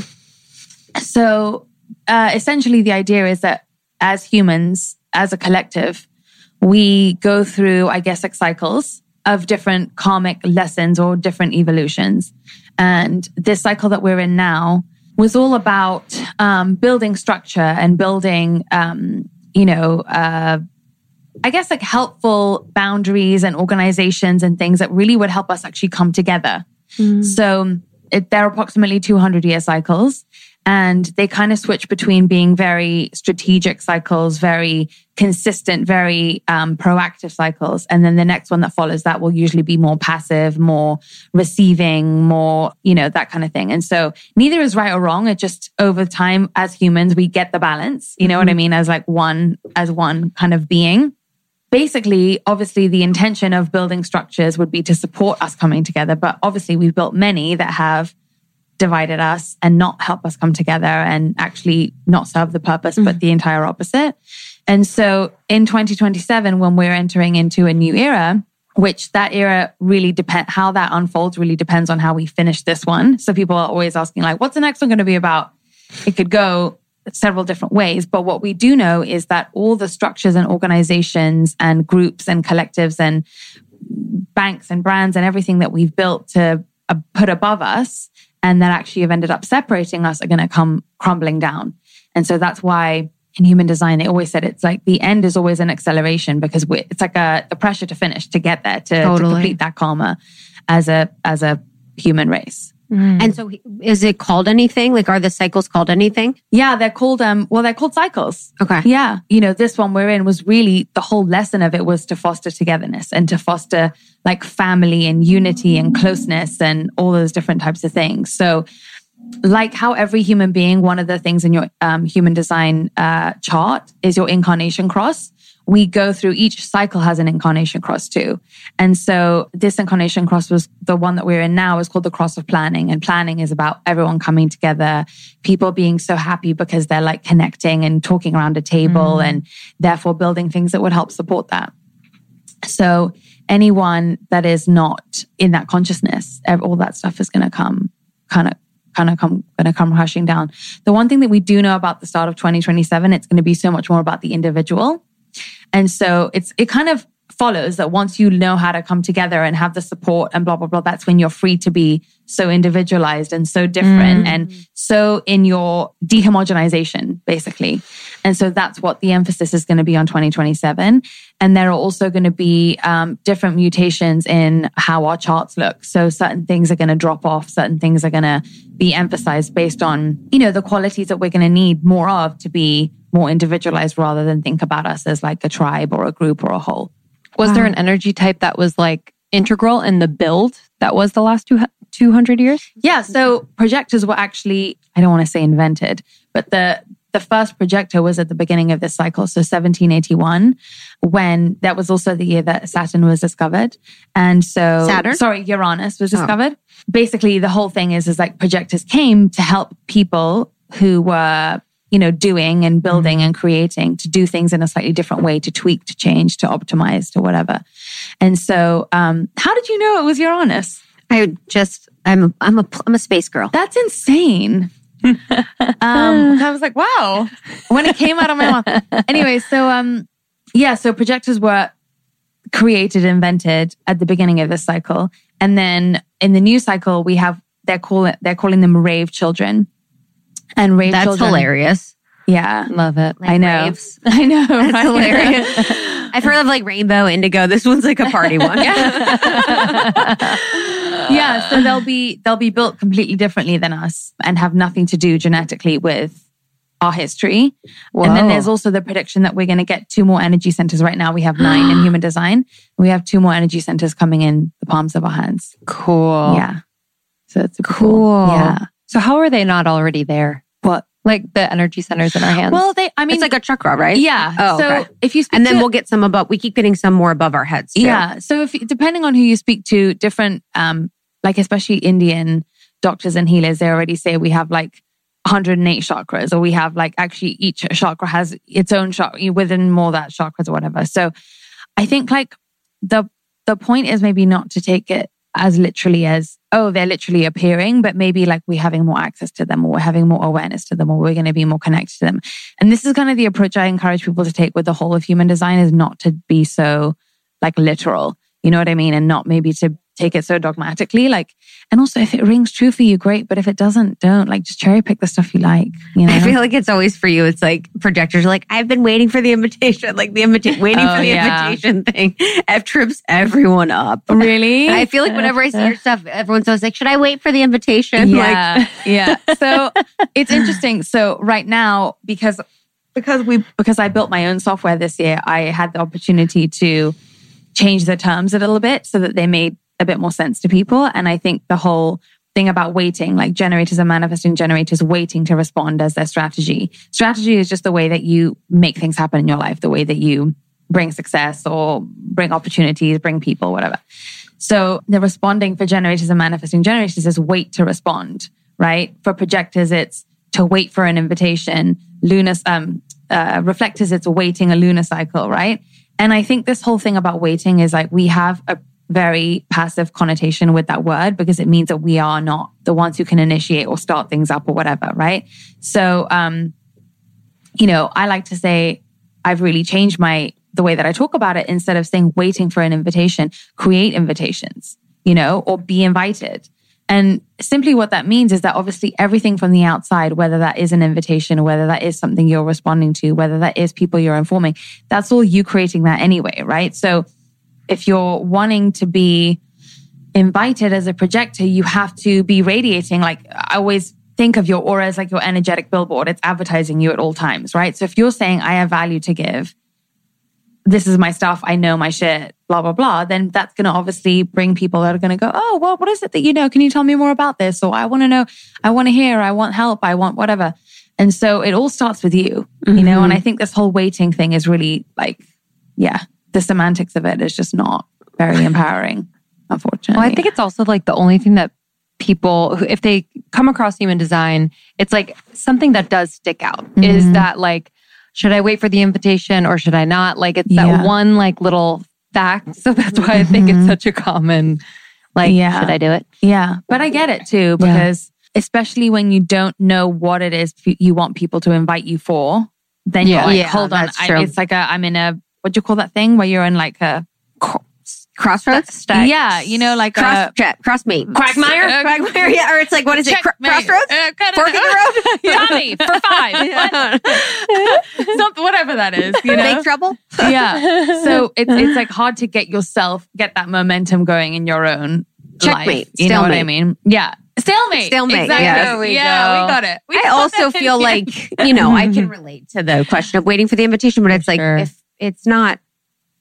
So uh, essentially, the idea is that as humans, as a collective, we go through, I guess, like cycles of different karmic lessons or different evolutions. And this cycle that we're in now was all about um, building structure and building, um, you know, uh, I guess like helpful boundaries and organizations and things that really would help us actually come together. So it, they're approximately 200 year cycles and they kind of switch between being very strategic cycles, very consistent, very um, proactive cycles. And then the next one that follows that will usually be more passive, more receiving, more, you know, that kind of thing. And so neither is right or wrong. It just over time as humans, we get the balance, you know mm-hmm. what I mean? As like one, as one kind of being basically, obviously, the intention of building structures would be to support us coming together. But obviously, we've built many that have divided us and not help us come together and actually not serve the purpose, mm-hmm. but the entire opposite. And so in 2027, when we're entering into a new era, which that era really depend how that unfolds really depends on how we finish this one. So people are always asking like, what's the next one going to be about? It could go several different ways. But what we do know is that all the structures and organizations and groups and collectives and banks and brands and everything that we've built to uh, put above us and that actually have ended up separating us are going to come crumbling down. And so that's why in human design, they always said it's like the end is always an acceleration because it's like a the pressure to finish to get there to, totally. to complete that karma as a as a human race. Mm. And so is it called anything? Like are the cycles called anything? Yeah, they're called um well they're called cycles. Okay. Yeah. You know, this one we're in was really the whole lesson of it was to foster togetherness and to foster like family and unity and closeness and all those different types of things. So like how every human being, one of the things in your um, human design uh, chart is your incarnation cross we go through each cycle has an incarnation cross too. And so this incarnation cross was the one that we're in now is called the cross of planning. And planning is about everyone coming together, people being so happy because they're like connecting and talking around a table mm. and therefore building things that would help support that. So anyone that is not in that consciousness, all that stuff is going to come kind of kind of come going to come rushing down. The one thing that we do know about the start of 2027, it's going to be so much more about the individual and so it's, it kind of follows that once you know how to come together and have the support and blah, blah, blah, that's when you're free to be so individualized and so different mm. and so in your dehomogenization, basically. And so that's what the emphasis is going to be on 2027. And there are also going to be um, different mutations in how our charts look. So certain things are going to drop off, certain things are going to be emphasized based on, you know, the qualities that we're going to need more of to be more individualized rather than think about us as like a tribe or a group or a whole. Was wow. there an energy type that was like integral in the build that was the last two, 200 years? Yeah. So projectors were actually, I don't want to say invented, but the, the first projector was at the beginning of this cycle. So 1781, when that was also the year that Saturn was discovered. And so, Saturn? Sorry, Uranus was oh. discovered. Oh. Basically, the whole thing is, is like projectors came to help people who were you know, doing and building mm-hmm. and creating to do things in a slightly different way, to tweak, to change, to optimize, to whatever. And so, um, how did you know it was Uranus? I just, I'm, I'm a, I'm a space girl. That's insane. um, I was like, wow, when it came out of my mouth. Anyway, so, um, yeah, so projectors were created, invented at the beginning of this cycle. And then in the new cycle, we have, they're calling, they're calling them rave children and rave That's children. hilarious. Yeah. Love it. Like I know. Raves. I know. That's right? hilarious. I've heard of like rainbow, indigo. This one's like a party one. yeah. So they'll be they'll be built completely differently than us and have nothing to do genetically with our history. Whoa. And then there's also the prediction that we're going to get two more energy centers. Right now we have nine in human design. We have two more energy centers coming in the palms of our hands. Cool. Yeah. So it's cool. cool. Yeah. So how are they not already there? Like the energy centers in our hands? Well, they, I mean, it's like a chakra, right? Yeah. Oh, so okay. if you and then to, we'll get some above, we keep getting some more above our heads. Too. Yeah. So if, depending on who you speak to, different, um, like especially Indian doctors and healers, they already say we have like 108 chakras, or we have like actually each chakra has its own chakra within more that chakras or whatever. So I think like the, the point is maybe not to take it as literally as, oh, they're literally appearing, but maybe like we're having more access to them or we're having more awareness to them or we're going to be more connected to them. And this is kind of the approach I encourage people to take with the whole of human design is not to be so like literal. You know what I mean? And not maybe to take it so dogmatically. Like, and also if it rings true for you, great. But if it doesn't, don't like just cherry pick the stuff you like. You know? I feel like it's always for you. It's like projectors are like, I've been waiting for the invitation, like the invitation, waiting Oh, for the yeah. invitation thing. F trips everyone up. really? I feel like whenever I see your stuff, everyone's always like, should I wait for the invitation? Like, Yeah, yeah. So it's interesting. So right now, because because we because I built my own software this year, I had the opportunity to change the terms a little bit so that they made a bit more sense to people. And I think the whole thing about waiting, like generators and manifesting generators waiting to respond as their strategy. Strategy is just the way that you make things happen in your life, the way that you bring success or bring opportunities, bring people, whatever. So the responding for generators and manifesting generators is wait to respond, right? For projectors, it's to wait for an invitation. Lunar, um, uh, reflectors, it's waiting a lunar cycle, right? And I think this whole thing about waiting is like we have a very passive connotation with that word because it means that we are not the ones who can initiate or start things up or whatever, right? So, um, you know, I like to say I've really changed my the way that I talk about it instead of saying waiting for an invitation, create invitations, you know, or be invited. And simply what that means is that obviously everything from the outside, whether that is an invitation, whether that is something you're responding to, whether that is people you're informing, that's all you creating that anyway, right? So if you're wanting to be invited as a projector, you have to be radiating. Like I always think of your aura as like your energetic billboard. It's advertising you at all times, right? So if you're saying, I have value to give, this is my stuff, I know my shit, blah, blah, blah, then that's going to obviously bring people that are going to go, oh, well, what is it that you know? Can you tell me more about this? Or I want to know, I want to hear, I want help, I want whatever. And so it all starts with you, you mm-hmm. know? And I think this whole waiting thing is really like, yeah, the semantics of it is just not very empowering, unfortunately. Well, I think it's also like the only thing that people, who, if they come across human design, it's like something that does stick out is Mm-hmm. that like, should I wait for the invitation or should I not? Like, it's Yeah. that one like little fact. So that's why I think it's such a common, like, Mm-hmm. Yeah. should I do it? Yeah, but I get it too because especially when you don't know what it is you want people to invite you for, then Yeah. you're like, Yeah, hold on, I, it's like a, I'm in a what do you call that thing where you're in like a crossroads? yeah, you know, like Cross, a tra- crossmate. Quagmire? Uh, Quagmire, yeah. Or it's like, what is it? Cro- Checkmate. crossroads? Uh, kind of- Fork in the road? Tommy for five, something whatever that is, you know. Big trouble? yeah. So it's it's like hard to get yourself get that momentum going in your own Checkmate. Life, you know what I mean? Yeah. Stalemate. Stalemate, Exactly. yeah. There we yeah, go. we got it. We I also feel like, you know, I can relate to the question of waiting for the invitation, but it's like, sure. if it's not,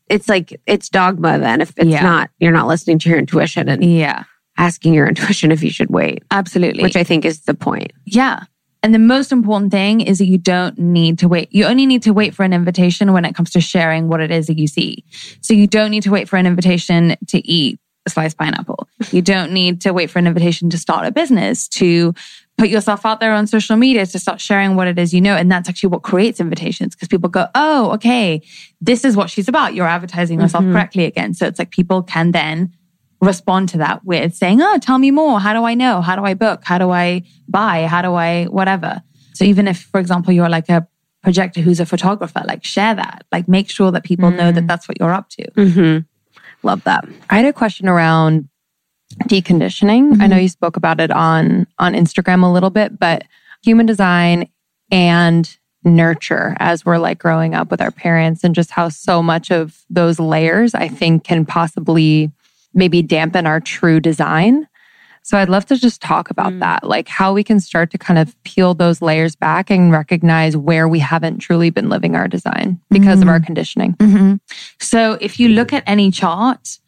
it's like, it's dogma then. If it's Yeah. not, you're not listening to your intuition and Yeah, asking your intuition if you should wait, absolutely. which I think is the point. yeah. And the most important thing is that you don't need to wait. You only need to wait for an invitation when it comes to sharing what it is that you see. So you don't need to wait for an invitation to eat a sliced pineapple. You don't need to wait for an invitation to start a business, to put yourself out there on social media, to start sharing what it is you know. And that's actually what creates invitations because people go, Oh, okay, this is what she's about. You're advertising yourself correctly again. So it's like people can then respond to that with saying, Oh, tell me more. How do I know? How do I book? How do I buy? How do I whatever? So even if, for example, you're like a projector who's a photographer, like share that, like make sure that people know that that's what you're up to. Mm-hmm. Love that. I had a question around deconditioning. I know mm-hmm. you spoke about it on on Instagram a little bit, but human design and nurture as we're like growing up with our parents and just how so much of those layers I think can possibly maybe dampen our true design. So I'd love to just talk about mm. that, like how we can start to kind of peel those layers back and recognize where we haven't truly been living our design because of our mm. conditioning. Mm-hmm. So if you look at any chart,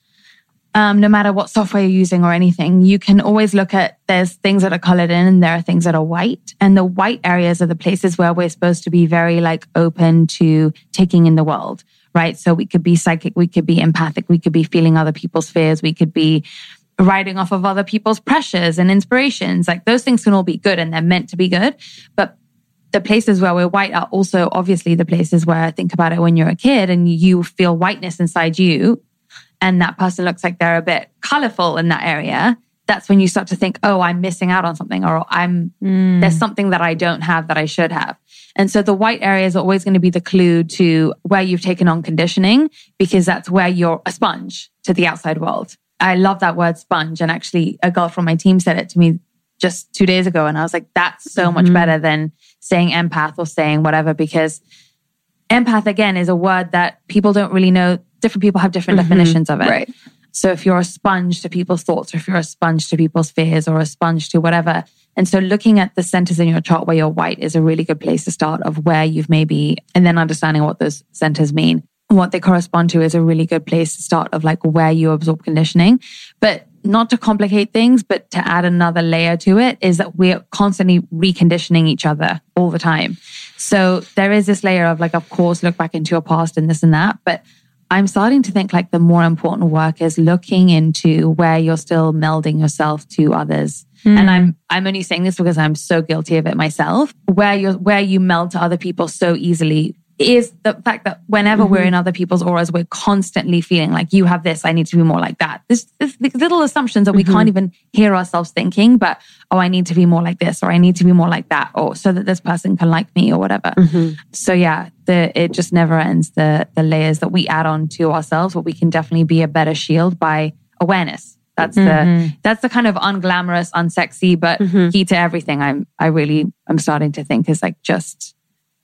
um, no matter what software you're using or anything, you can always look at there's things that are colored in and there are things that are white. And the white areas are the places where we're supposed to be very like open to taking in the world, right? So we could be psychic, we could be empathic, we could be feeling other people's fears, we could be riding off of other people's pressures and inspirations. Like those things can all be good and they're meant to be good. But the places where we're white are also obviously the places where I think about it when you're a kid and you feel whiteness inside you and that person looks like they're a bit colorful in that area. That's when you start to think, oh, I'm missing out on something or I'm, there's something that I don't have that I should have. And so the white area is always going to be the clue to where you've taken on conditioning because that's where you're a sponge to the outside world. I love that word sponge. And actually, a girl from my team said it to me just two days ago. And I was like, that's so much Mhm. better than saying empath or saying whatever, because empath, again, is a word that people don't really know. Different people have different Mhm. definitions of it. Right. So if you're a sponge to people's thoughts, or if you're a sponge to people's fears, or a sponge to whatever. And so looking at the centers in your chart where you're white is a really good place to start of where you've maybe, and then understanding what those centers mean. What they correspond to is a really good place to start of like where you absorb conditioning. But not to complicate things, but to add another layer to it is that we're constantly reconditioning each other all the time. So there is this layer of like, of course, look back into your past and this and that. But I'm starting to think like the more important work is looking into where you're still melding yourself to others. Hmm. And I'm I'm only saying this because I'm so guilty of it myself. Where you where you meld to other people so easily is the fact that whenever we're in mm-hmm. other people's auras, we're constantly feeling like you have this, I need to be more like that. This, this these little assumptions that we can't mm-hmm. even hear ourselves thinking, but oh, I need to be more like this, or I need to be more like that, or so that this person can like me, or whatever. Mm-hmm. So yeah, the it just never ends. The the layers that we add on to ourselves, but we can definitely be a better shield by awareness. That's the that's the kind of unglamorous, unsexy, but key to everything. I'm I really I'm starting to think is like just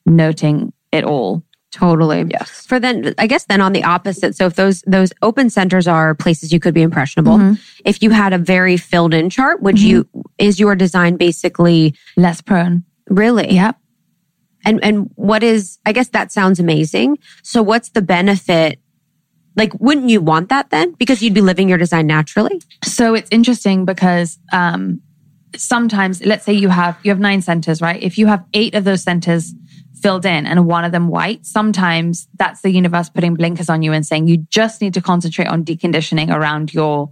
noting it all. Totally. Yes. For then, I guess then on the opposite. So if those those open centers are places you could be impressionable, Mm-hmm. if you had a very filled in chart, would you is your design basically Less prone. really? Yep. And and what is? I guess that sounds amazing. So what's the benefit? Like, wouldn't you want that then? Because you'd be living your design naturally. So it's interesting because um, sometimes, let's say you have you have nine centers, right? If you have eight of those centers filled in and one of them white, sometimes that's the universe putting blinkers on you and saying you just need to concentrate on deconditioning around your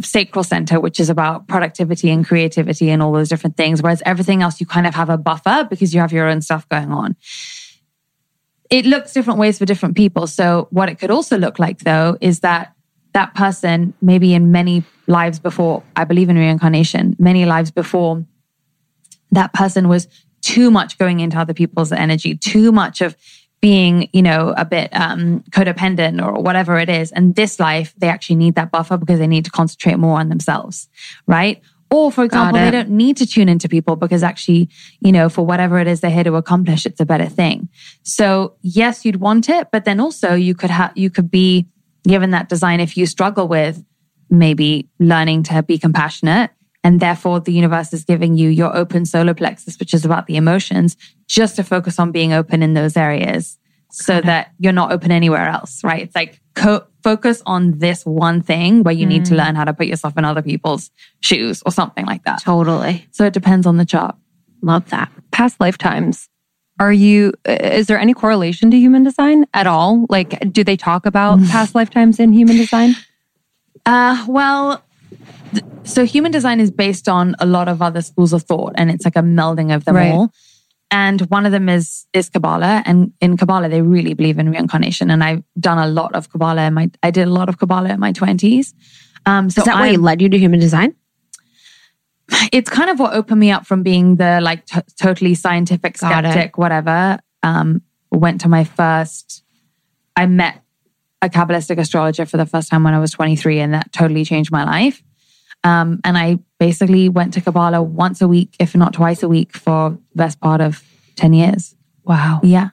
sacral center, which is about productivity and creativity and all those different things. Whereas everything else, you kind of have a buffer because you have your own stuff going on. It looks different ways for different people. So what it could also look like though is that that person, maybe in many lives before, I believe in reincarnation, many lives before, that person was too much going into other people's energy, too much of being, you know, a bit um, codependent or whatever it is. And this life, they actually need that buffer because they need to concentrate more on themselves, right? Or, for example, they don't need to tune into people because actually, you know, for whatever it is they're here to accomplish, it's a better thing. So, yes, you'd want it, but then also you could have, you could be given that design if you struggle with maybe learning to be compassionate. And therefore, the universe is giving you your open solar plexus, which is about the emotions, just to focus on being open in those areas so that you're not open anywhere else, right? It's like co- focus on this one thing where you need to learn how to put yourself in other people's shoes or something like that. Totally. So it depends on the chart. Love that. Past lifetimes. Are you, is there any correlation to human design at all? Like, do they talk about past lifetimes in human design? Uh, well, so human design is based on a lot of other schools of thought, and it's like a melding of them Right. all. And one of them is is Kabbalah, and in Kabbalah they really believe in reincarnation. And I've done a lot of Kabbalah. In my I did a lot of Kabbalah in my twenties. Um, so Is that what led you to human design? it's kind of what opened me up from being the like t- totally scientific skeptic, whatever. Um, went to my first, I met a Kabbalistic astrologer for the first time when I was 23, and that totally changed my life. Um, and I basically went to Kabbalah once a week, if not twice a week, for the best part of 10 years. Wow. Yeah.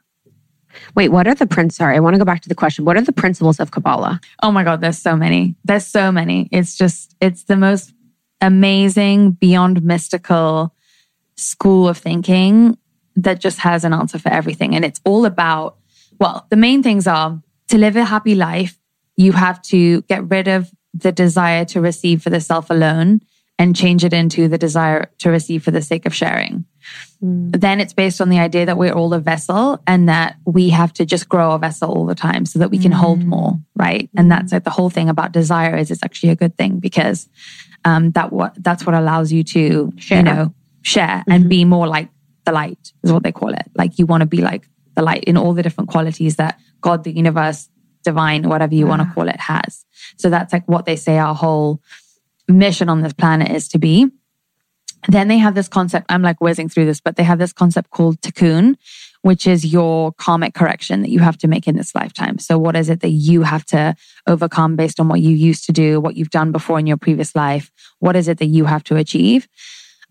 Wait, what are the principles? Sorry, I want to go back to the question. What are the principles of Kabbalah? Oh my God, there's so many. There's so many. It's just, it's the most amazing, beyond mystical school of thinking that just has an answer for everything. And it's all about, well, the main things are to live a happy life, you have to get rid of the desire to receive for the self alone and change it into the desire to receive for the sake of sharing. Hmm. Then it's based on the idea that we're all a vessel and that we have to just grow our vessel all the time so that we can hold hmm. more, right? And hmm. that's like the whole thing about desire is it's actually a good thing because um, that what that's what allows you to Share. you know share and mm-hmm. be more like the light is what they call it. Like you want to be like the light in all the different qualities that God, the universe, divine, whatever you want to mm. call it, has. So that's like what they say our whole mission on this planet is to be. Then they have this concept. I'm like whizzing through this, but they have this concept called tikkun, which is your karmic correction that you have to make in this lifetime. So what is it that you have to overcome based on what you used to do, what you've done before in your previous life? What is it that you have to achieve?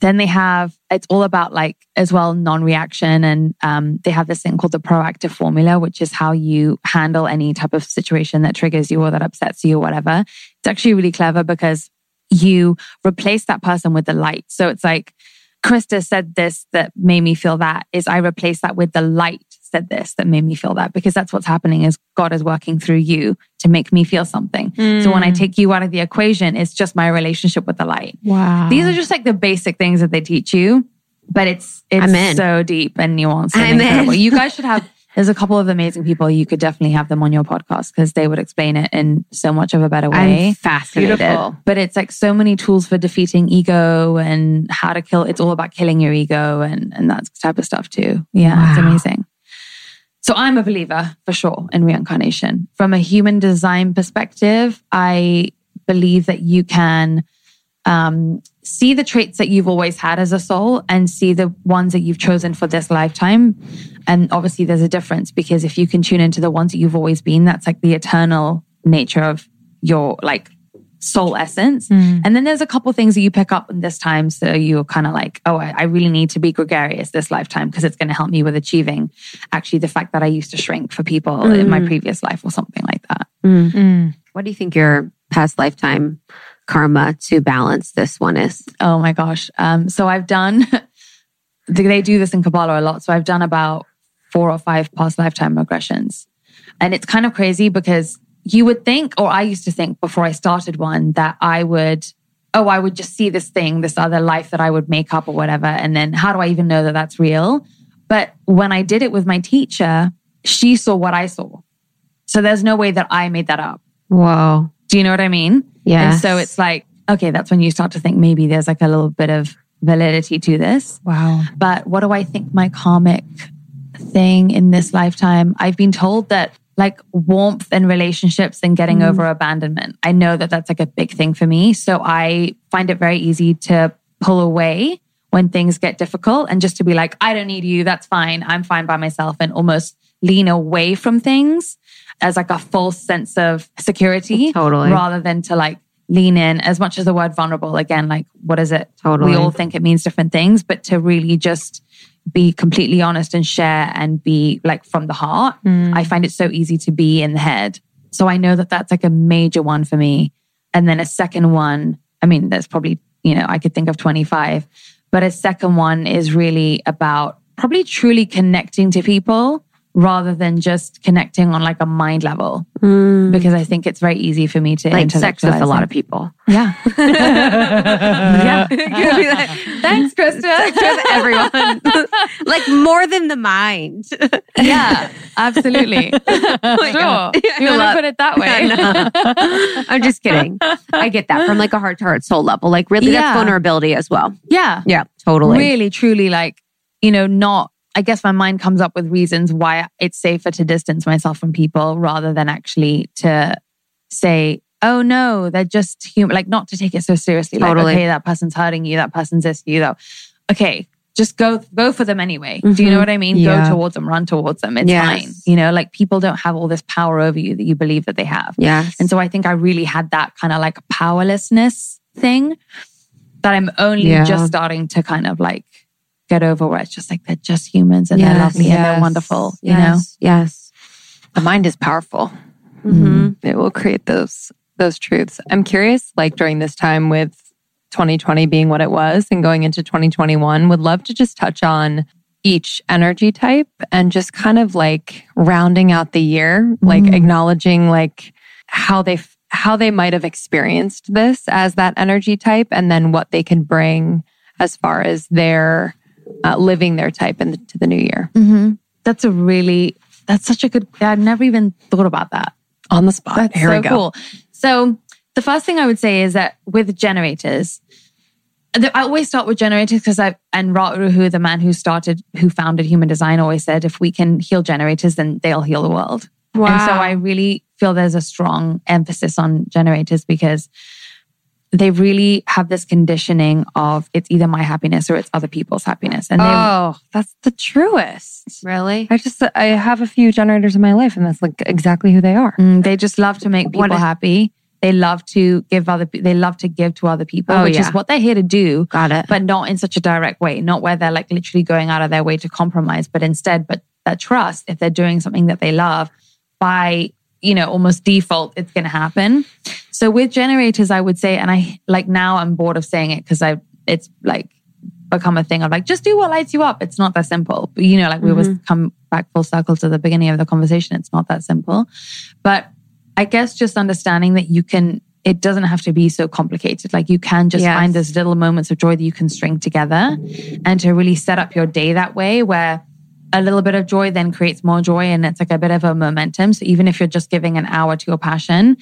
Then they have, it's all about like as well non-reaction. And um, they have this thing called the proactive formula, which is how you handle any type of situation that triggers you or that upsets you or whatever. It's actually really clever because you replace that person with the light. So it's like, Krista said this that made me feel that is I replace that with the light said this that made me feel that because that's what's happening is God is working through you to make me feel something. So when I mm. take you out of the equation, it's just my relationship with the light. Wow. These are just like the basic things that they teach you, but it's it's so deep and nuanced and I'm in. incredible. You guys should have. There's a couple of amazing people. You could definitely have them on your podcast because they would explain it in so much of a better way. I'm fascinated. Beautiful. But it's like so many tools for defeating ego and how to kill. It's all about killing your ego and and that type of stuff too. Yeah, it's amazing. So I'm a believer for sure in reincarnation. From a human design perspective, I believe that you can um, see the traits that you've always had as a soul and see the ones that you've chosen for this lifetime. And obviously, there's a difference because if you can tune into the ones that you've always been, that's like the eternal nature of your like soul essence. And then there's a couple things that you pick up in this time. So you're kind of like, oh, I, I really need to be gregarious this lifetime because it's going to help me with achieving actually the fact that I used to shrink for people in my previous life or something like that. Mm. What do you think your past lifetime karma to balance this one is? Oh my gosh. Um, so I've done, they do this in Kabbalah a lot. So I've done about four or five past lifetime regressions. And it's kind of crazy because you would think, or I used to think before I started one, that I would, oh, I would just see this thing, this other life that I would make up or whatever. And then how do I even know that that's real? But when I did it with my teacher, she saw what I saw. So there's no way that I made that up. Wow. Do you know what I mean? Yeah. And so it's like, okay, that's when you start to think maybe there's like a little bit of validity to this. Wow. But what do I think my karmic thing in this lifetime? I've been told that like warmth and relationships and getting mm. over abandonment. I know that that's like a big thing for me. So I find it very easy to pull away when things get difficult and just to be like, I don't need you. That's fine. I'm fine by myself and almost lean away from things as like a false sense of security Totally. rather than to like lean in as much as the word vulnerable again like what is it Totally. we all think it means different things but to really just be completely honest and share and be like from the heart mm. i find it so easy to be in the head. So i know that that's like a major one for me. And then a second one i mean there's probably you know i could think of 25 but a second one is really about probably truly connecting to people rather than just connecting on like a mind level mm. because I think it's very easy for me to Like sex with a lot of people. yeah yeah Thanks, Krista. with everyone. like more than the mind. yeah absolutely oh sure if you want to put it that way I'm just kidding. I get that from like a heart to heart soul level. Like really Yeah. that's vulnerability as well. yeah Yeah, totally. really truly like you know not I guess my mind comes up with reasons why it's safer to distance myself from people rather than actually to say, oh no, they're just human. Like not to take it so seriously. Like, Totally. okay, that person's hurting you, that person's this you though. Okay, just go go for them anyway. Do you know Mhm. what I mean? Yeah. Go towards them, run towards them. It's Yes. fine. You know, like people don't have all this power over you that you believe that they have. Yes. And so I think I really had that kind of like powerlessness thing that I'm only Yeah. just starting to kind of like get over where it's just like they're just humans and they're Yes, and they're wonderful, you know? yes. Yes. The mind is powerful. hmm It will create those those truths. I'm curious, like during this time with 2020 being what it was and going into 2021, would love to just touch on each energy type and just kind of like rounding out the year, like Mm. acknowledging like how they how they might have experienced this as that energy type and then what they can bring as far as their uh, living their type into the new year. hmm That's a really, that's such a good, I've never even thought about that. On the spot. That's Here so we go. cool. So the first thing I would say is that with generators, I always start with generators because I and Ra Uru Hu, the man who started, who founded human design, always said, if we can heal generators, then they'll heal the world. Wow. And so I really feel there's a strong emphasis on generators because they really have this conditioning of it's either my happiness or it's other people's happiness. And they, Oh, that's the truest. Really? I just I have a few generators in my life, and that's like exactly who they are. Mm, they just love to make people What happy. They love to give other. They love to give to other people, Oh, which yeah. is what they're here to do. Got it. but not in such a direct way. Not where they're like literally going out of their way to compromise, but instead, but that trust. If they're doing something that they love, by you know almost default, it's going to happen. So with generators, I would say, and I like now I'm bored of saying it because I it's like become a thing of like just do what lights you up. It's not that simple. But, you know, like we always mm-hmm. come back full circle to the beginning of the conversation. It's not that simple. But I guess just understanding that you can, it doesn't have to be so complicated. Like you can just Yes. find those little moments of joy that you can string together and to really set up your day that way where a little bit of joy then creates more joy and it's like a bit of a momentum. So even if you're just giving an hour to your passion,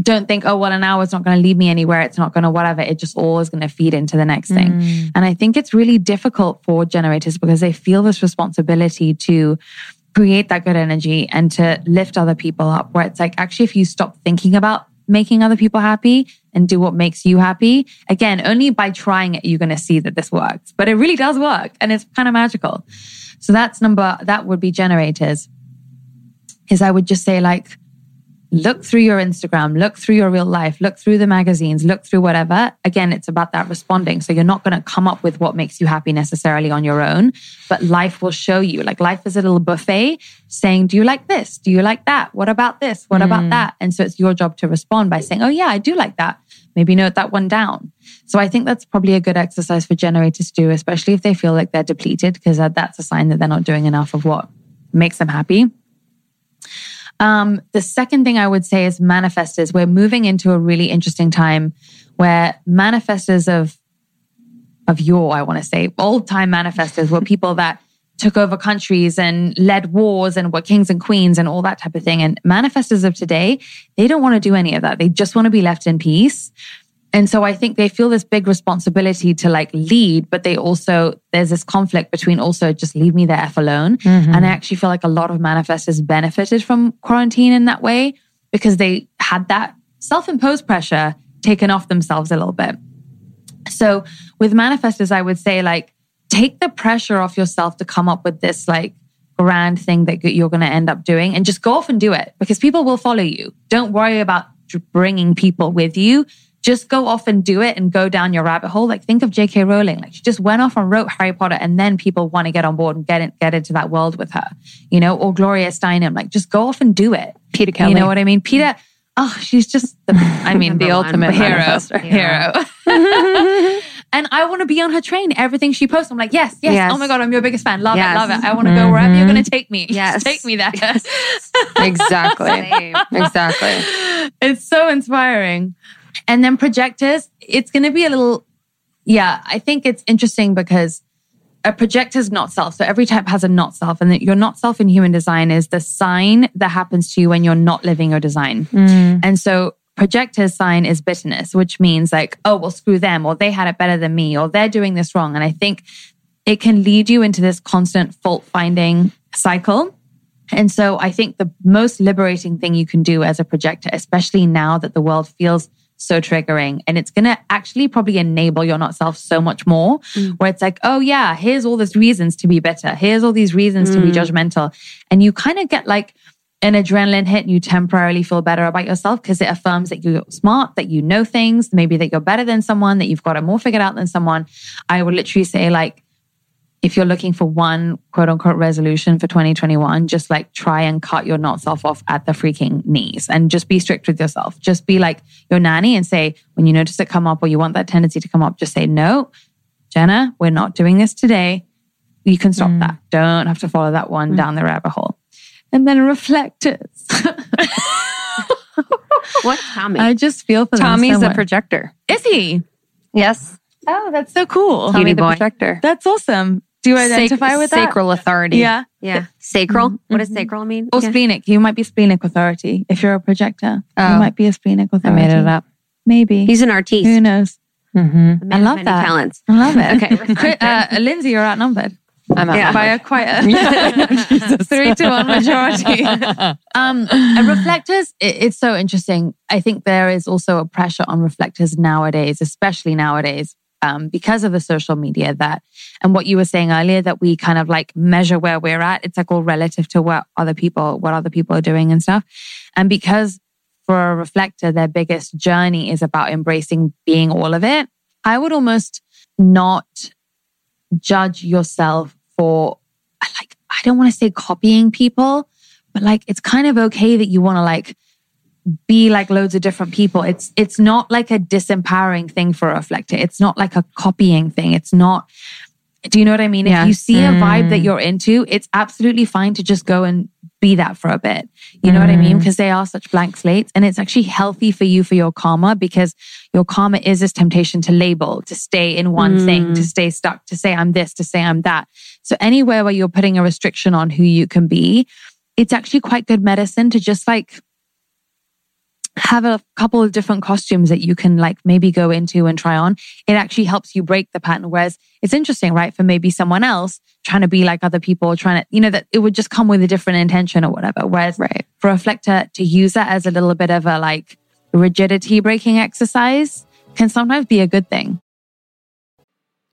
don't think, oh, well, an hour is not going to lead me anywhere. It's not going to whatever. It just all is going to feed into the next thing. Mm. And I think it's really difficult for generators because they feel this responsibility to create that good energy and to lift other people up. Where it's like, actually, if you stop thinking about making other people happy and do what makes you happy, again, only by trying it, you're going to see that this works. But it really does work and it's kind of magical. So that's number, that would be generators. Is I would just say, like, look through your Instagram, look through your real life, look through the magazines, look through whatever. Again, it's about that responding. So you're not going to come up with what makes you happy necessarily on your own, but life will show you. Like life is a little buffet saying, do you like this? Do you like that? What about this? What about mm. that? And so it's your job to respond by saying, oh yeah, I do like that. Maybe note that one down. So I think that's probably a good exercise for generators to do, especially if they feel like they're depleted, because that's a sign that they're not doing enough of what makes them happy. Um, the second thing I would say is manifestors. We're moving into a really interesting time where manifestors of of yore, I want to say, old time manifestors were people that took over countries and led wars and were kings and queens and all that type of thing. And manifestors of today, they don't want to do any of that. They just want to be left in peace. And so I think they feel this big responsibility to like lead, but they also, there's this conflict between also just leave me the F alone. Mm-hmm. And I actually feel like a lot of manifestors benefited from quarantine in that way because they had that self imposed pressure taken off themselves a little bit. So with manifestors, I would say like take the pressure off yourself to come up with this like grand thing that you're going to end up doing and just go off and do it because people will follow you. Don't worry about bringing people with you. Just go off and do it and go down your rabbit hole. Like think of J.K. Rowling. Like she just went off and wrote Harry Potter and then people want to get on board and get in, get into that world with her, you know, or Gloria Steinem. Like just go off and do it. Peter Kelly. You know what I mean? Peter, oh, she's just the, I mean, the ultimate hero, manifestor. hero. and I want to be on her train. Everything she posts, I'm like, yes, yes, Yes. Oh my god, I'm your biggest fan. Love Yes. it, love it. I want to go mm-hmm. wherever you're going to take me. Yes. Take me there. exactly. Exactly. it's so inspiring. And then projectors, it's going to be a little, yeah, I think it's interesting because a projector is not self. So every type has a not self, and that your not self in human design is the sign that happens to you when you're not living your design. Mm. And so projector's sign is bitterness, which means like, oh, well, screw them, or they had it better than me, or they're doing this wrong. And I think it can lead you into this constant fault finding cycle. And so I think the most liberating thing you can do as a projector, especially now that the world feels so triggering and it's going to actually probably enable your not self so much more mm. where it's like, oh yeah, here's all these reasons to be better. Here's all these reasons to be mm. judgmental. And you kind of get like an adrenaline hit and you temporarily feel better about yourself because it affirms that you're smart, that you know things, maybe that you're better than someone, that you've got it more figured out than someone. I would literally say like, if you're looking for one quote unquote resolution for 2021, just like try and cut your not self off at the freaking knees and just be strict with yourself. Just be like your nanny and say, when you notice it come up or you want that tendency to come up, just say, no, Jenna, we're not doing this today. You can stop mm. that. Don't have to follow that one mm. down the rabbit hole. And then reflectors. What Tommy? I just feel for them Tommy's so a much. projector. Is he? Yes. Oh, that's so cool. Tommy Cutie the boy. projector. That's awesome. Do you identify Sac- with that? Sacral authority. Yeah. yeah. Sacral. What does sacral mean? Or Yeah. splenic. You might be splenic authority. If you're a projector, you Oh. might be a splenic I authority. made it up. Maybe. He's an artiste. Who knows? Mm-hmm. I love many that. Talents. I love it. Okay. Cri- uh, Lindsey, you're outnumbered. I'm out. Yeah, by a quite a three to one majority. Um, and reflectors, it, it's so interesting. I think there is also a pressure on reflectors nowadays, especially nowadays, um, because of the social media that, and what you were saying earlier, that we kind of like measure where we're at. It's like all relative to what other people, what other people are doing and stuff. And because for a reflector, their biggest journey is about embracing being all of it. I would almost not judge yourself for like, I don't want to say copying people, but like, it's kind of okay that you want to like be like loads of different people. It's, it's not like a disempowering thing for a reflector. It's not like a copying thing. It's not, do you know what I mean? Yeah. If you see a vibe that Mm. you're into, it's absolutely fine to just go and be that for a bit. You know what I mean? Mm. Because they are such blank slates and it's actually healthy for you for your karma because your karma is this temptation to label, to stay in one thing, to Mm. stay stuck, to say I'm this, to say I'm that. So anywhere where you're putting a restriction on who you can be, it's actually quite good medicine to just like have a couple of different costumes that you can like maybe go into and try on. It actually helps you break the pattern. Whereas it's interesting, right? For maybe someone else trying to be like other people, trying to, you know, that it would just come with a different intention or whatever. Whereas Right. for a reflector to use that as a little bit of a like rigidity breaking exercise can sometimes be a good thing.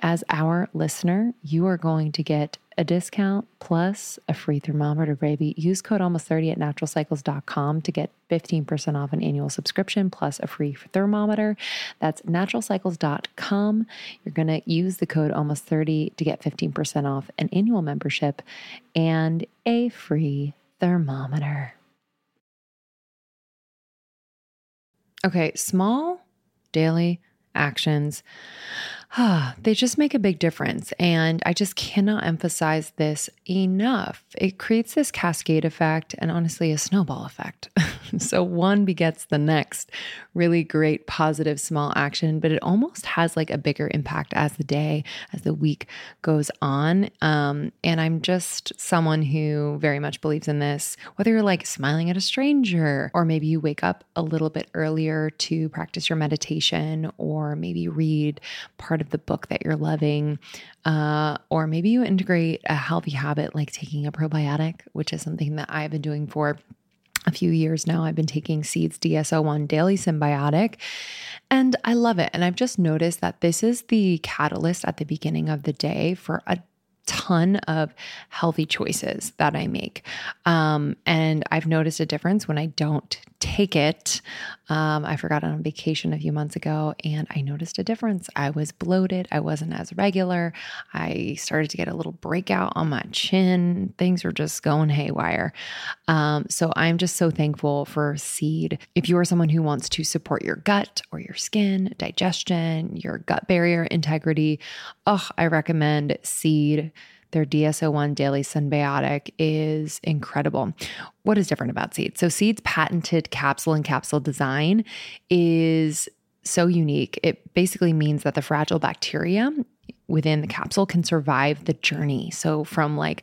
as our listener, you are going to get a discount plus a free thermometer, baby. Use code almost 30 at naturalcycles.com to get 15% off an annual subscription plus a free thermometer. That's naturalcycles.com. You're going to use the code almost 30 to get 15% off an annual membership and a free thermometer. Okay, small daily actions. They just make a big difference. And I just cannot emphasize this enough. It creates this cascade effect and honestly a snowball effect. so one begets the next. Really great, positive, small action, but it almost has like a bigger impact as the day, as the week goes on. Um, and I'm just someone who very much believes in this, whether you're like smiling at a stranger, or maybe you wake up a little bit earlier to practice your meditation, or maybe read part of the book that you're loving, uh, or maybe you integrate a healthy habit like taking a probiotic, which is something that I've been doing for a few years now. I've been taking Seeds DS-01 Daily Synbiotic, and I love it. And I've just noticed that this is the catalyst at the beginning of the day for a ton of healthy choices that I make. Um, and I've noticed a difference when I don't take it. Um, I forgot on vacation a few months ago and I noticed a difference. I was bloated. I wasn't as regular. I started to get a little breakout on my chin. Things were just going haywire. Um, so I'm just so thankful for Seed. If you are someone who wants to support your gut or your skin, digestion, your gut barrier integrity, oh, I recommend Seed. Their DS-01 Daily Synbiotic is incredible. What is different about Seed? So, Seed's patented capsule and capsule design is so unique. It basically means that the fragile bacteria within the capsule can survive the journey. So, from like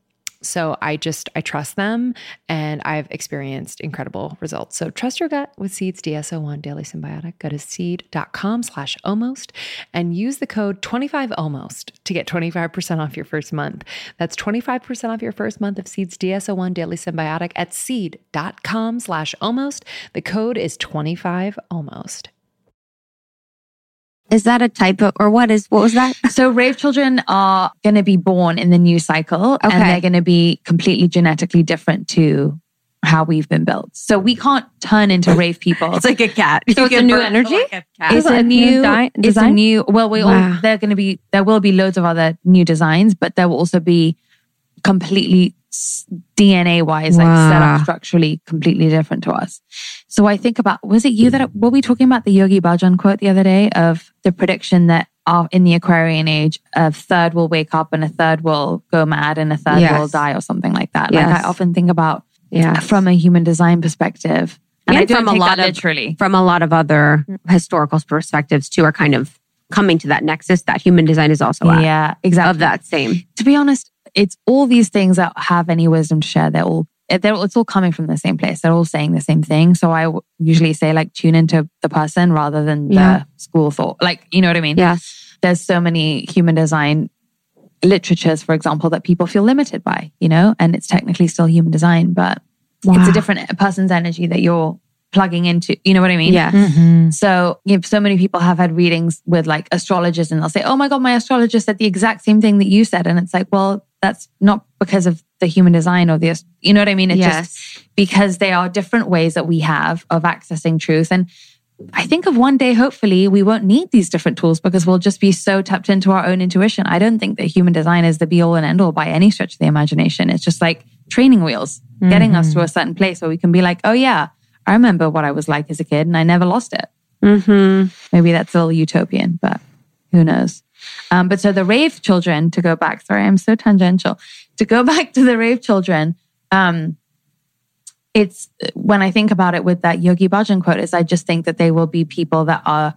so I just I trust them and I've experienced incredible results. So trust your gut with Seeds DS-01 Daily Synbiotic. Go to seed.com slash almost and use the code 25 almost to get 25% off your first month. That's 25% off your first month of Seeds DS-01 Daily Synbiotic at seed.com slash almost. The code is 25 almost. Is that a type of, or what is, what was that? So rave children are going to be born in the new cycle Okay. and they're going to be completely genetically different to how we've been built. So we can't turn into rave people. It's like a cat. So it's a new energy? It's Is it a a new di- it's a new, well, we Wow. all, they're going to be, there will be loads of other new designs, but there will also be completely DNA wise, like set up structurally completely different to us. So I think about, was it you that, were we talking about the Yogi Bhajan quote the other day of the prediction that in the Aquarian age, a third will wake up and a third will go mad and a third Yes. will die or something like that. Yes. Like I often think about Yeah. from a human design perspective. And, And from a lot of- literally. From a lot of other historical perspectives too are kind of coming to that nexus that human design is also at. Yeah, exactly. Of that same. to be honest, it's all these things that have any wisdom to share. They're all, they're, it's all coming from the same place. They're all saying the same thing. So I usually say like tune into the person rather than Yeah. the school thought. Like, you know what I mean? Yes. There's so many human design literatures, for example, that people feel limited by, you know, and it's technically still human design, but it's a different person's energy that you're plugging into. You know what I mean? Yes. Mm-hmm. So, you know, so many people have had readings with like astrologers and they'll say, Oh my God, my astrologer said the exact same thing that you said. And it's like, well, that's not because of the human design or the, you know what I mean? It's Yes. just because they are different ways that we have of accessing truth. And I think of one day, hopefully, we won't need these different tools because we'll just be so tapped into our own intuition. I don't think that human design is the be all and end all by any stretch of the imagination. It's just like training wheels, getting us to a certain place where we can be like, oh, yeah, I remember what I was like as a kid and I never lost it. Mm-hmm. Maybe that's a little utopian, but who knows? Um, but so the rave children, to go back, sorry, I'm so tangential. To go back to the rave children, um, it's when I think about it with that Yogi Bhajan quote, is I just think that they will be people that are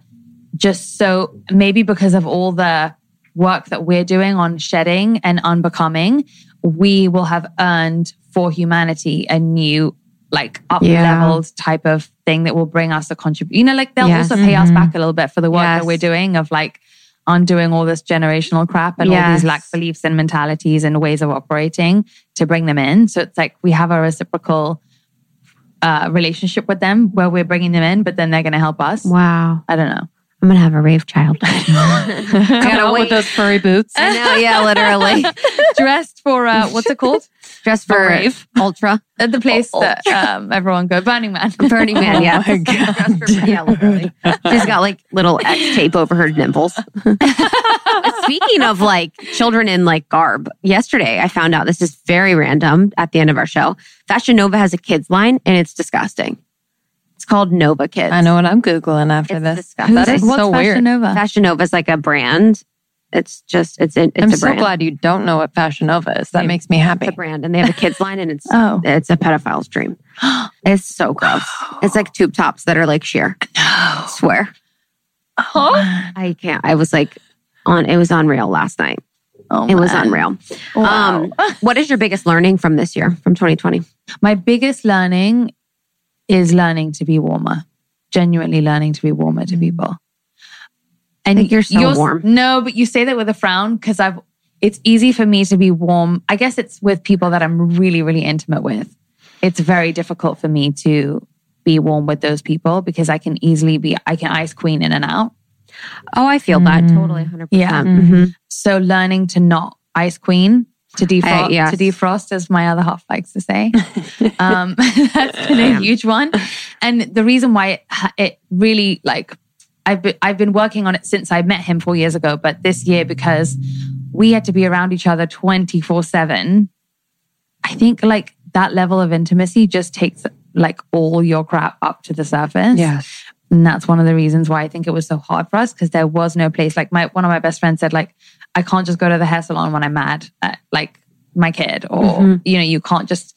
just so maybe because of all the work that we're doing on shedding and unbecoming, we will have earned for humanity a new like up leveled type of thing that will bring us a contribution. You know, like they'll Yes. also pay us back a little bit for the work Yes. that we're doing of like undoing all this generational crap and all these lack beliefs and mentalities and ways of operating to bring them in. So it's like we have a reciprocal uh, relationship with them where we're bringing them in, but then they're going to help us. Wow. I don't know. I'm going to have a rave child. I gotta with those furry boots. I know. Yeah, literally. Dressed for uh, what's it called? Dressed for rave. ultra. At the place that um, everyone go, Burning Man. Burning Man, yeah. my God. Dressed for- yeah, literally. She's got like little X tape over her nipples. Speaking of like children in like garb, yesterday I found out this is very random at the end of our show. Fashion Nova has a kids line and it's disgusting. It's called Nova Kids. I know what I'm Googling after It's this. disgusting. That is What's so Fashion weird. Nova? Fashion Nova is like a brand. It's just it's in, it's I'm a so brand. glad you don't know what Fashion Nova is. That Same. makes me happy. It's a brand, and they have a kids line, and it's Oh. it's a pedophile's dream. It's so gross. It's like tube tops that are like sheer. I swear. Huh? I can't. I was like on. It was unreal last night. Oh, It was man. unreal. Wow. Um, what is your biggest learning from this year, from 2020? My biggest learning is learning to be warmer, genuinely learning to be warmer to people. And Mm. think you're so warm. No, but you say that with a frown because I've. It's easy for me to be warm. I guess it's with people that I'm really, really intimate with. It's very difficult for me to be warm with those people because I can easily be. I can ice queen in and out. Oh, I feel that totally, 100%. Yeah. Mhm. So learning to not ice queen to defrost, I- yes. to defrost, as my other half likes to say. um, that's been a huge one. And the reason why it, it really like I've been, I've been working on it since I met him four years ago, but this year because we had to be around each other 24 seven. I think like that level of intimacy just takes like all your crap up to the surface. Yes. And that's one of the reasons why I think it was so hard for us because there was no place. Like my one of my best friends said, like, I can't just go to the hair salon when I'm mad at like my kid, or Mm-hmm. you know, you can't just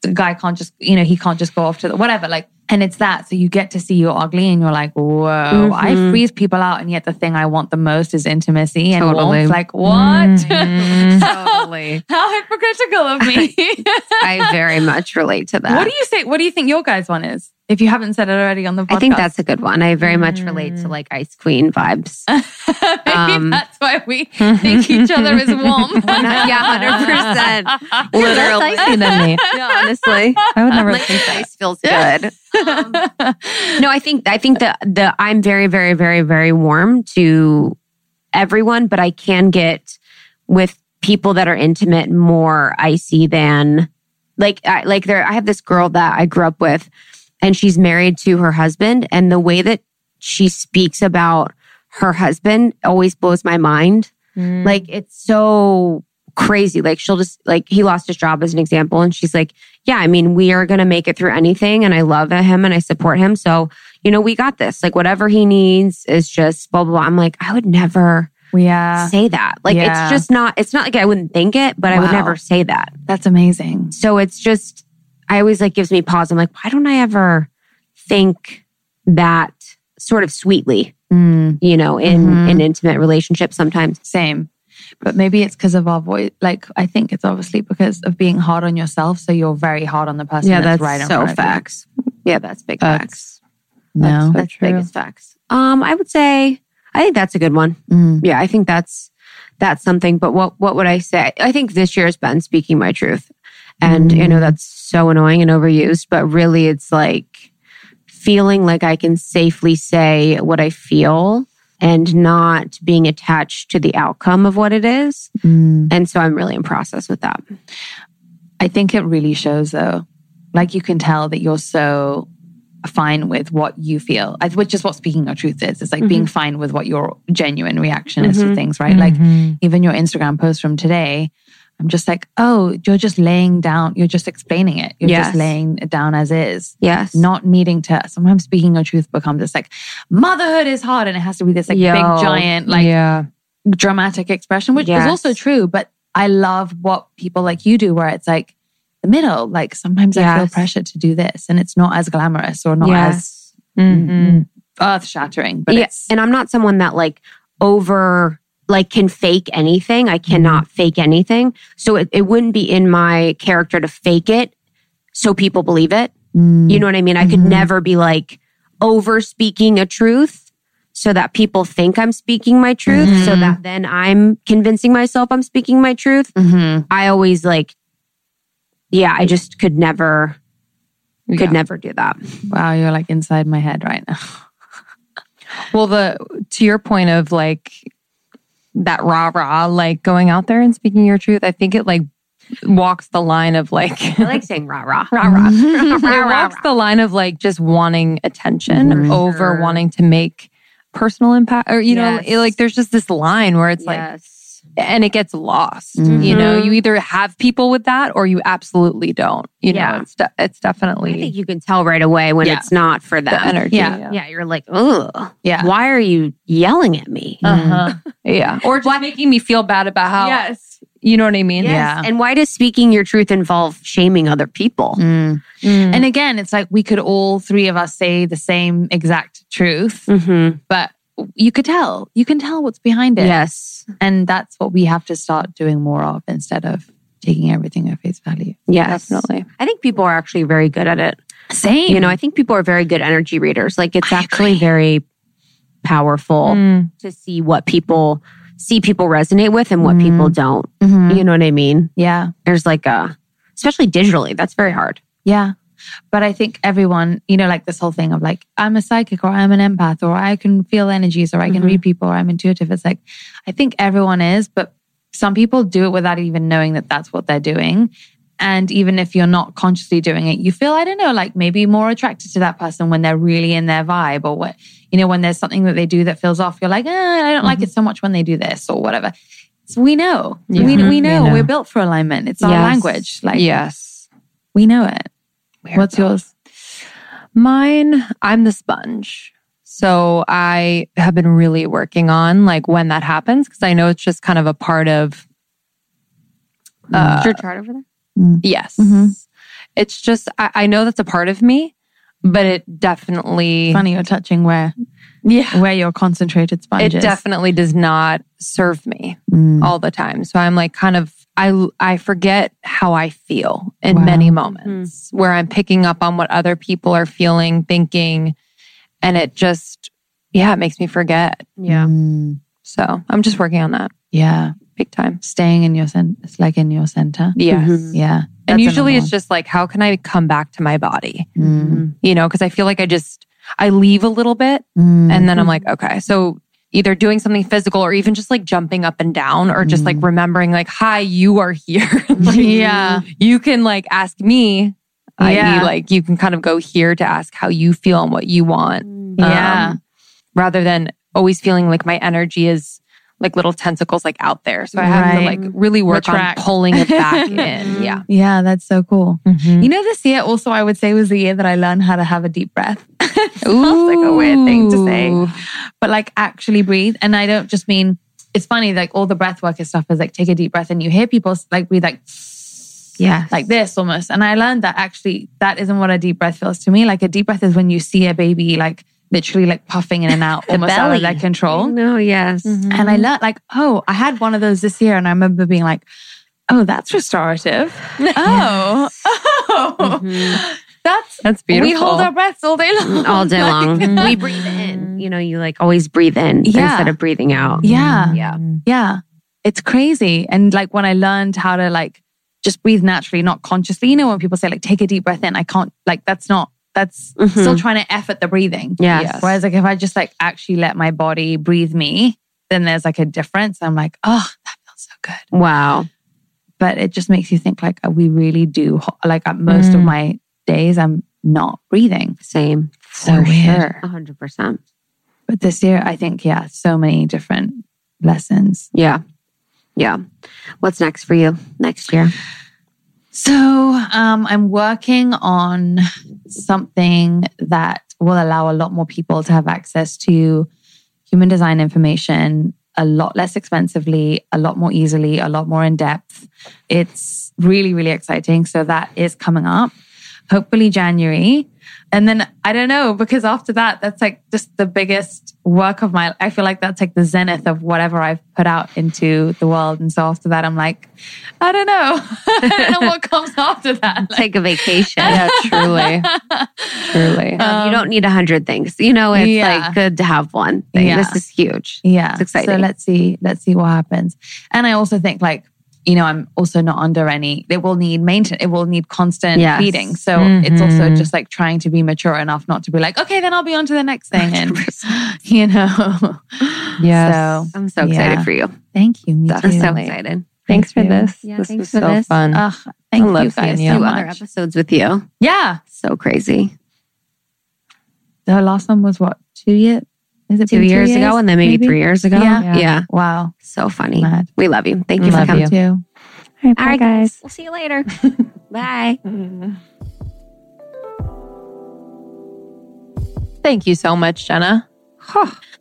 the guy can't just, you know, he can't just go off to the whatever. Like, and it's that. So you get to see you're ugly and you're like, whoa, I Mm-hmm. freeze people out. And yet the thing I want the most is intimacy and Totally. warmth. Like, what? Mm-hmm. Totally. How hypocritical of me. I very much relate to that. what do you say? What do you think your guys' one is? If you haven't said it already on the podcast. I think that's a good one. I very much relate to like Ice Queen vibes. Maybe um, that's why we think each other is warm. yeah, 100%. Literally. Literally. Less than me. Honestly. I would never like think that. ice feels good. Um, no, I think I think that the I'm very, very, very, very warm to everyone, but I can get with people that are intimate more icy than like I, like there. I have this girl that I grew up with, and she's married to her husband, and the way that she speaks about her husband always blows my mind. Like it's so crazy. Like she'll just like he lost his job as an example, and she's like, "Yeah, I mean, we are gonna make it through anything, and I love him and I support him. So you know, we got this. Like whatever he needs is just blah blah blah." I'm like, I would never yeah, say that. Like Yeah. it's just not. It's not like I wouldn't think it, but I would never say that. that's amazing. So it's just, I always like gives me pause. I'm like, why don't I ever think that sort of sweetly? You know, in Mhm. in intimate relationships sometimes. Same. But maybe it's because of our voice. Like, I think it's obviously because of being hard on yourself. So you're very hard on the person Yeah, that's, that's right so front of you. facts. Yeah, that's big facts. That's, No. That's That's true. big facts. Um, I would say I think that's a good one. Mm. Yeah, I think that's that's something. But what what would I say? I think this year has been speaking my truth, and you know that's so annoying and overused. But really, it's like feeling like I can safely say what I feel and not being attached to the outcome of what it is. Mm. And so I'm really in process with that. I think it really shows though. Like you can tell that you're so fine with what you feel, which is what speaking your truth is. It's like being fine with what your genuine reaction is to Mhm. things, right? Like Mhm. even your Instagram post from today, I'm just like, oh, you're just laying down, you're just explaining it. You're Yes. just laying it down as is. Yes. Not needing to sometimes speaking your truth becomes this like motherhood is hard and it has to be this like Yo. big giant like yeah. dramatic expression, which is also true. But I love what people like you do, where it's like the middle. Like sometimes I feel pressure to do this, and it's not as glamorous or not Yes. Mhm. as earth shattering. But yeah, and I'm not someone that like over like can fake anything. I cannot fake anything. So it, it wouldn't be in my character to fake it so people believe it. You know what I mean? I could Mhm. never be like over speaking a truth so that people think I'm speaking my truth so Mhm. that then I'm convincing myself I'm speaking my truth. Mhm. I always like yeah, I just could never could Yeah. never do that. wow, you're like inside my head right now. Well, the to your point of like that rah rah, like going out there and speaking your truth, I think it like walks the line of like I like saying rah rah rah rah. it walks the line of like just wanting attention Mhm. over wanting to make personal impact or you know Yes. like there's just this line where it's like yes. And it gets lost Mhm. you know you either have people with that or you absolutely don't you know it's de- it's definitely. I think you can tell right away when Yeah. it's not for them. the energy Yeah. Yeah, you're like, oh, Yeah. why are you yelling at me? uh-huh yeah or just making me feel bad about how Yes. you know what i mean Yes. Yeah. And why does speaking your truth involve shaming other people? Mm. Mm. And again, it's like we could all three of us say the same exact truth, Mm-hmm. but you could tell. You can tell what's behind it. Yes. And that's what we have to start doing more of instead of taking everything at face value. Yes. definitely I think people are actually very good at it. Same. You know, I think people are very good energy readers. Like it's I actually agree. very powerful Mm. to see what people see people resonate with and what Mhm. people don't. Mhm. You know what I mean? Yeah. There's like a especially digitally, that's very hard. Yeah. But I think everyone, you know, like this whole thing of like, I'm a psychic or I'm an empath or I can feel energies or I can Mhm. read people or I'm intuitive. It's like, I think everyone is, but some people do it without even knowing that that's what they're doing. And even if you're not consciously doing it, you feel, I don't know, like maybe more attracted to that person when they're really in their vibe or what, you know, when there's something that they do that feels off, you're like, eh, I don't like it so much when they do this or whatever. So we know. Yeah. We, we We know. know. We're built for alignment. It's our Yes. language. Like, yes we know it. We're What's built. yours? Mine, I'm the sponge. So I have been really working on like when that happens because I know it's just kind of a part of uh, Is your chart over there? yes. Mhm. It's just I, I know that's a part of me, but it definitely Funny you're touching where yeah. where your concentrated sponge It is. definitely does not serve me Mm. all the time. So I'm like kind of I I forget how I feel in Wow. many moments where I'm picking up on what other people are feeling, thinking, and it just yeah, it makes me forget. Yeah. Mm. So I'm just working on that Yeah. big time. Staying in your center. It's like in your center. Yes. Mhm. Yeah. And usually it's just like, how can I come back to my body? one. You know, because I feel like I just, I leave a little bit Mm. and then I'm like, okay. So either doing something physical or even just like jumping up and down or just like remembering, like, hi, you are here. Like, Yeah. You can like ask me. Yeah. like you can kind of go here to ask how you feel and what you want. Yeah. um, rather than always feeling like my energy is like little tentacles like out there. So I have to like really work Retract. on pulling it back in. Yeah. Yeah, that's so cool. Mhm. You know, this year also I would say was the year that I learned how to have a deep breath. Sounds like a weird thing to say, but like actually breathe. And I don't just mean it's funny, like all the breath work and stuff is like take a deep breath and you hear people like breathe like Yeah. like this almost. And I learned that actually that isn't what a deep breath feels to me. Like a deep breath is when you see a baby like literally like puffing in and out, almost out of their control. No, yes. Mm-hmm. And I learned like, oh, I had one of those this year, and I remember being like, oh, that's restorative. Oh, oh, that's That's beautiful. We hold our breaths all day long, All day long. Like- we breathe in. You know, you like always breathe in Yeah. instead of breathing out. Yeah, Yeah. yeah, it's crazy. And like when I learned how to like just breathe naturally, not consciously. You know, when people say like take a deep breath in, I can't. Like that's not. That's Mhm. still trying to effort the breathing. Yeah. Yes. Whereas like if I just like actually let my body breathe me, then there's like a difference. I'm like, oh, that feels so good. Wow. but it just makes you think like uh, we really do like uh, most of Mm. my days i'm not breathing Same. so For weird sure. A hundred percent. but this year i think yeah so many different lessons Yeah. Yeah. What's next for you next year? so um, i'm working on something that will allow a lot more people to have access to human design information a lot less expensively, a lot more easily, a lot more in depth. It's really, really exciting. So that is coming up, hopefully January. And then I don't know, because after that, that's like just the biggest work of my, I feel like that's like the zenith of whatever I've put out into the world. And so after that, I'm like, I don't know. I don't know what comes after that. Like, Take a vacation. Yeah, truly. truly. Um, you don't need a hundred things. You know, it's yeah. like good to have one thing. Yeah. This is huge. Yeah. It's exciting. So let's see, let's see what happens. And I also think like, you know, I'm also not under any, it will need maintenance, it will need constant Yes. feeding. So it's also Mhm. just like trying to be mature enough not to be like, okay, then I'll be on to the next thing. And, you know, yeah. so I'm so excited Yeah. for you. thank you. Me I'm too. so excited. Thanks for you. this. Yeah, this thanks was for so this. fun. Ugh, thank I love you guys seeing so you. Two other much. episodes with you. Yeah. So crazy. The last one was what, two years? Is it Two been years, ago and then maybe, three years ago. Yeah. Yeah. Wow. So funny. Mad. We love you. Thank you for coming. you. Too. All right, guys. We'll see you later. Bye. Thank you so much, Jenna.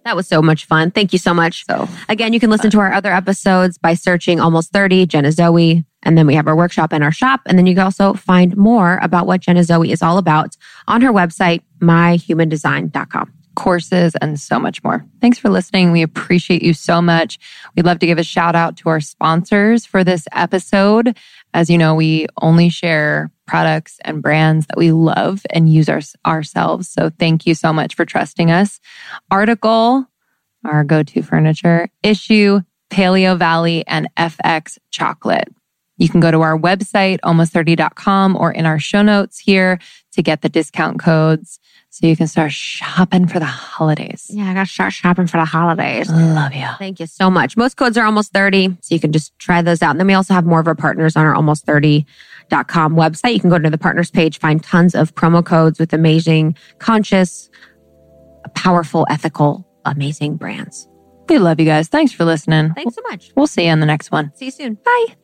That was so much fun. Thank you so much. So again, you can listen to our other episodes by searching almost 30 Jenna Zoe. And then we have our workshop and our shop. And then you can also find more about what Jenna Zoe is all about on her website, myhumandesign.com. courses, and so much more. Thanks for listening. We appreciate you so much. We'd love to give a shout out to our sponsors for this episode. As you know, we only share products and brands that we love and use our, ourselves. So thank you so much for trusting us. Article, our go to furniture, issue, Paleovalley, and FX Chocolate. You can go to our website, almost30.com, or in our show notes here to get the discount codes so you can start shopping for the holidays. Yeah, I got to start shopping for the holidays. Love you. Thank you so much. Most codes are almost 30, so you can just try those out. And then we also have more of our partners on our almost30.com website. You can go to the partners page, find tons of promo codes with amazing, conscious, powerful, ethical, amazing brands. We love you guys. Thanks for listening. Thanks so much. We'll see you on the next one. See you soon. Bye.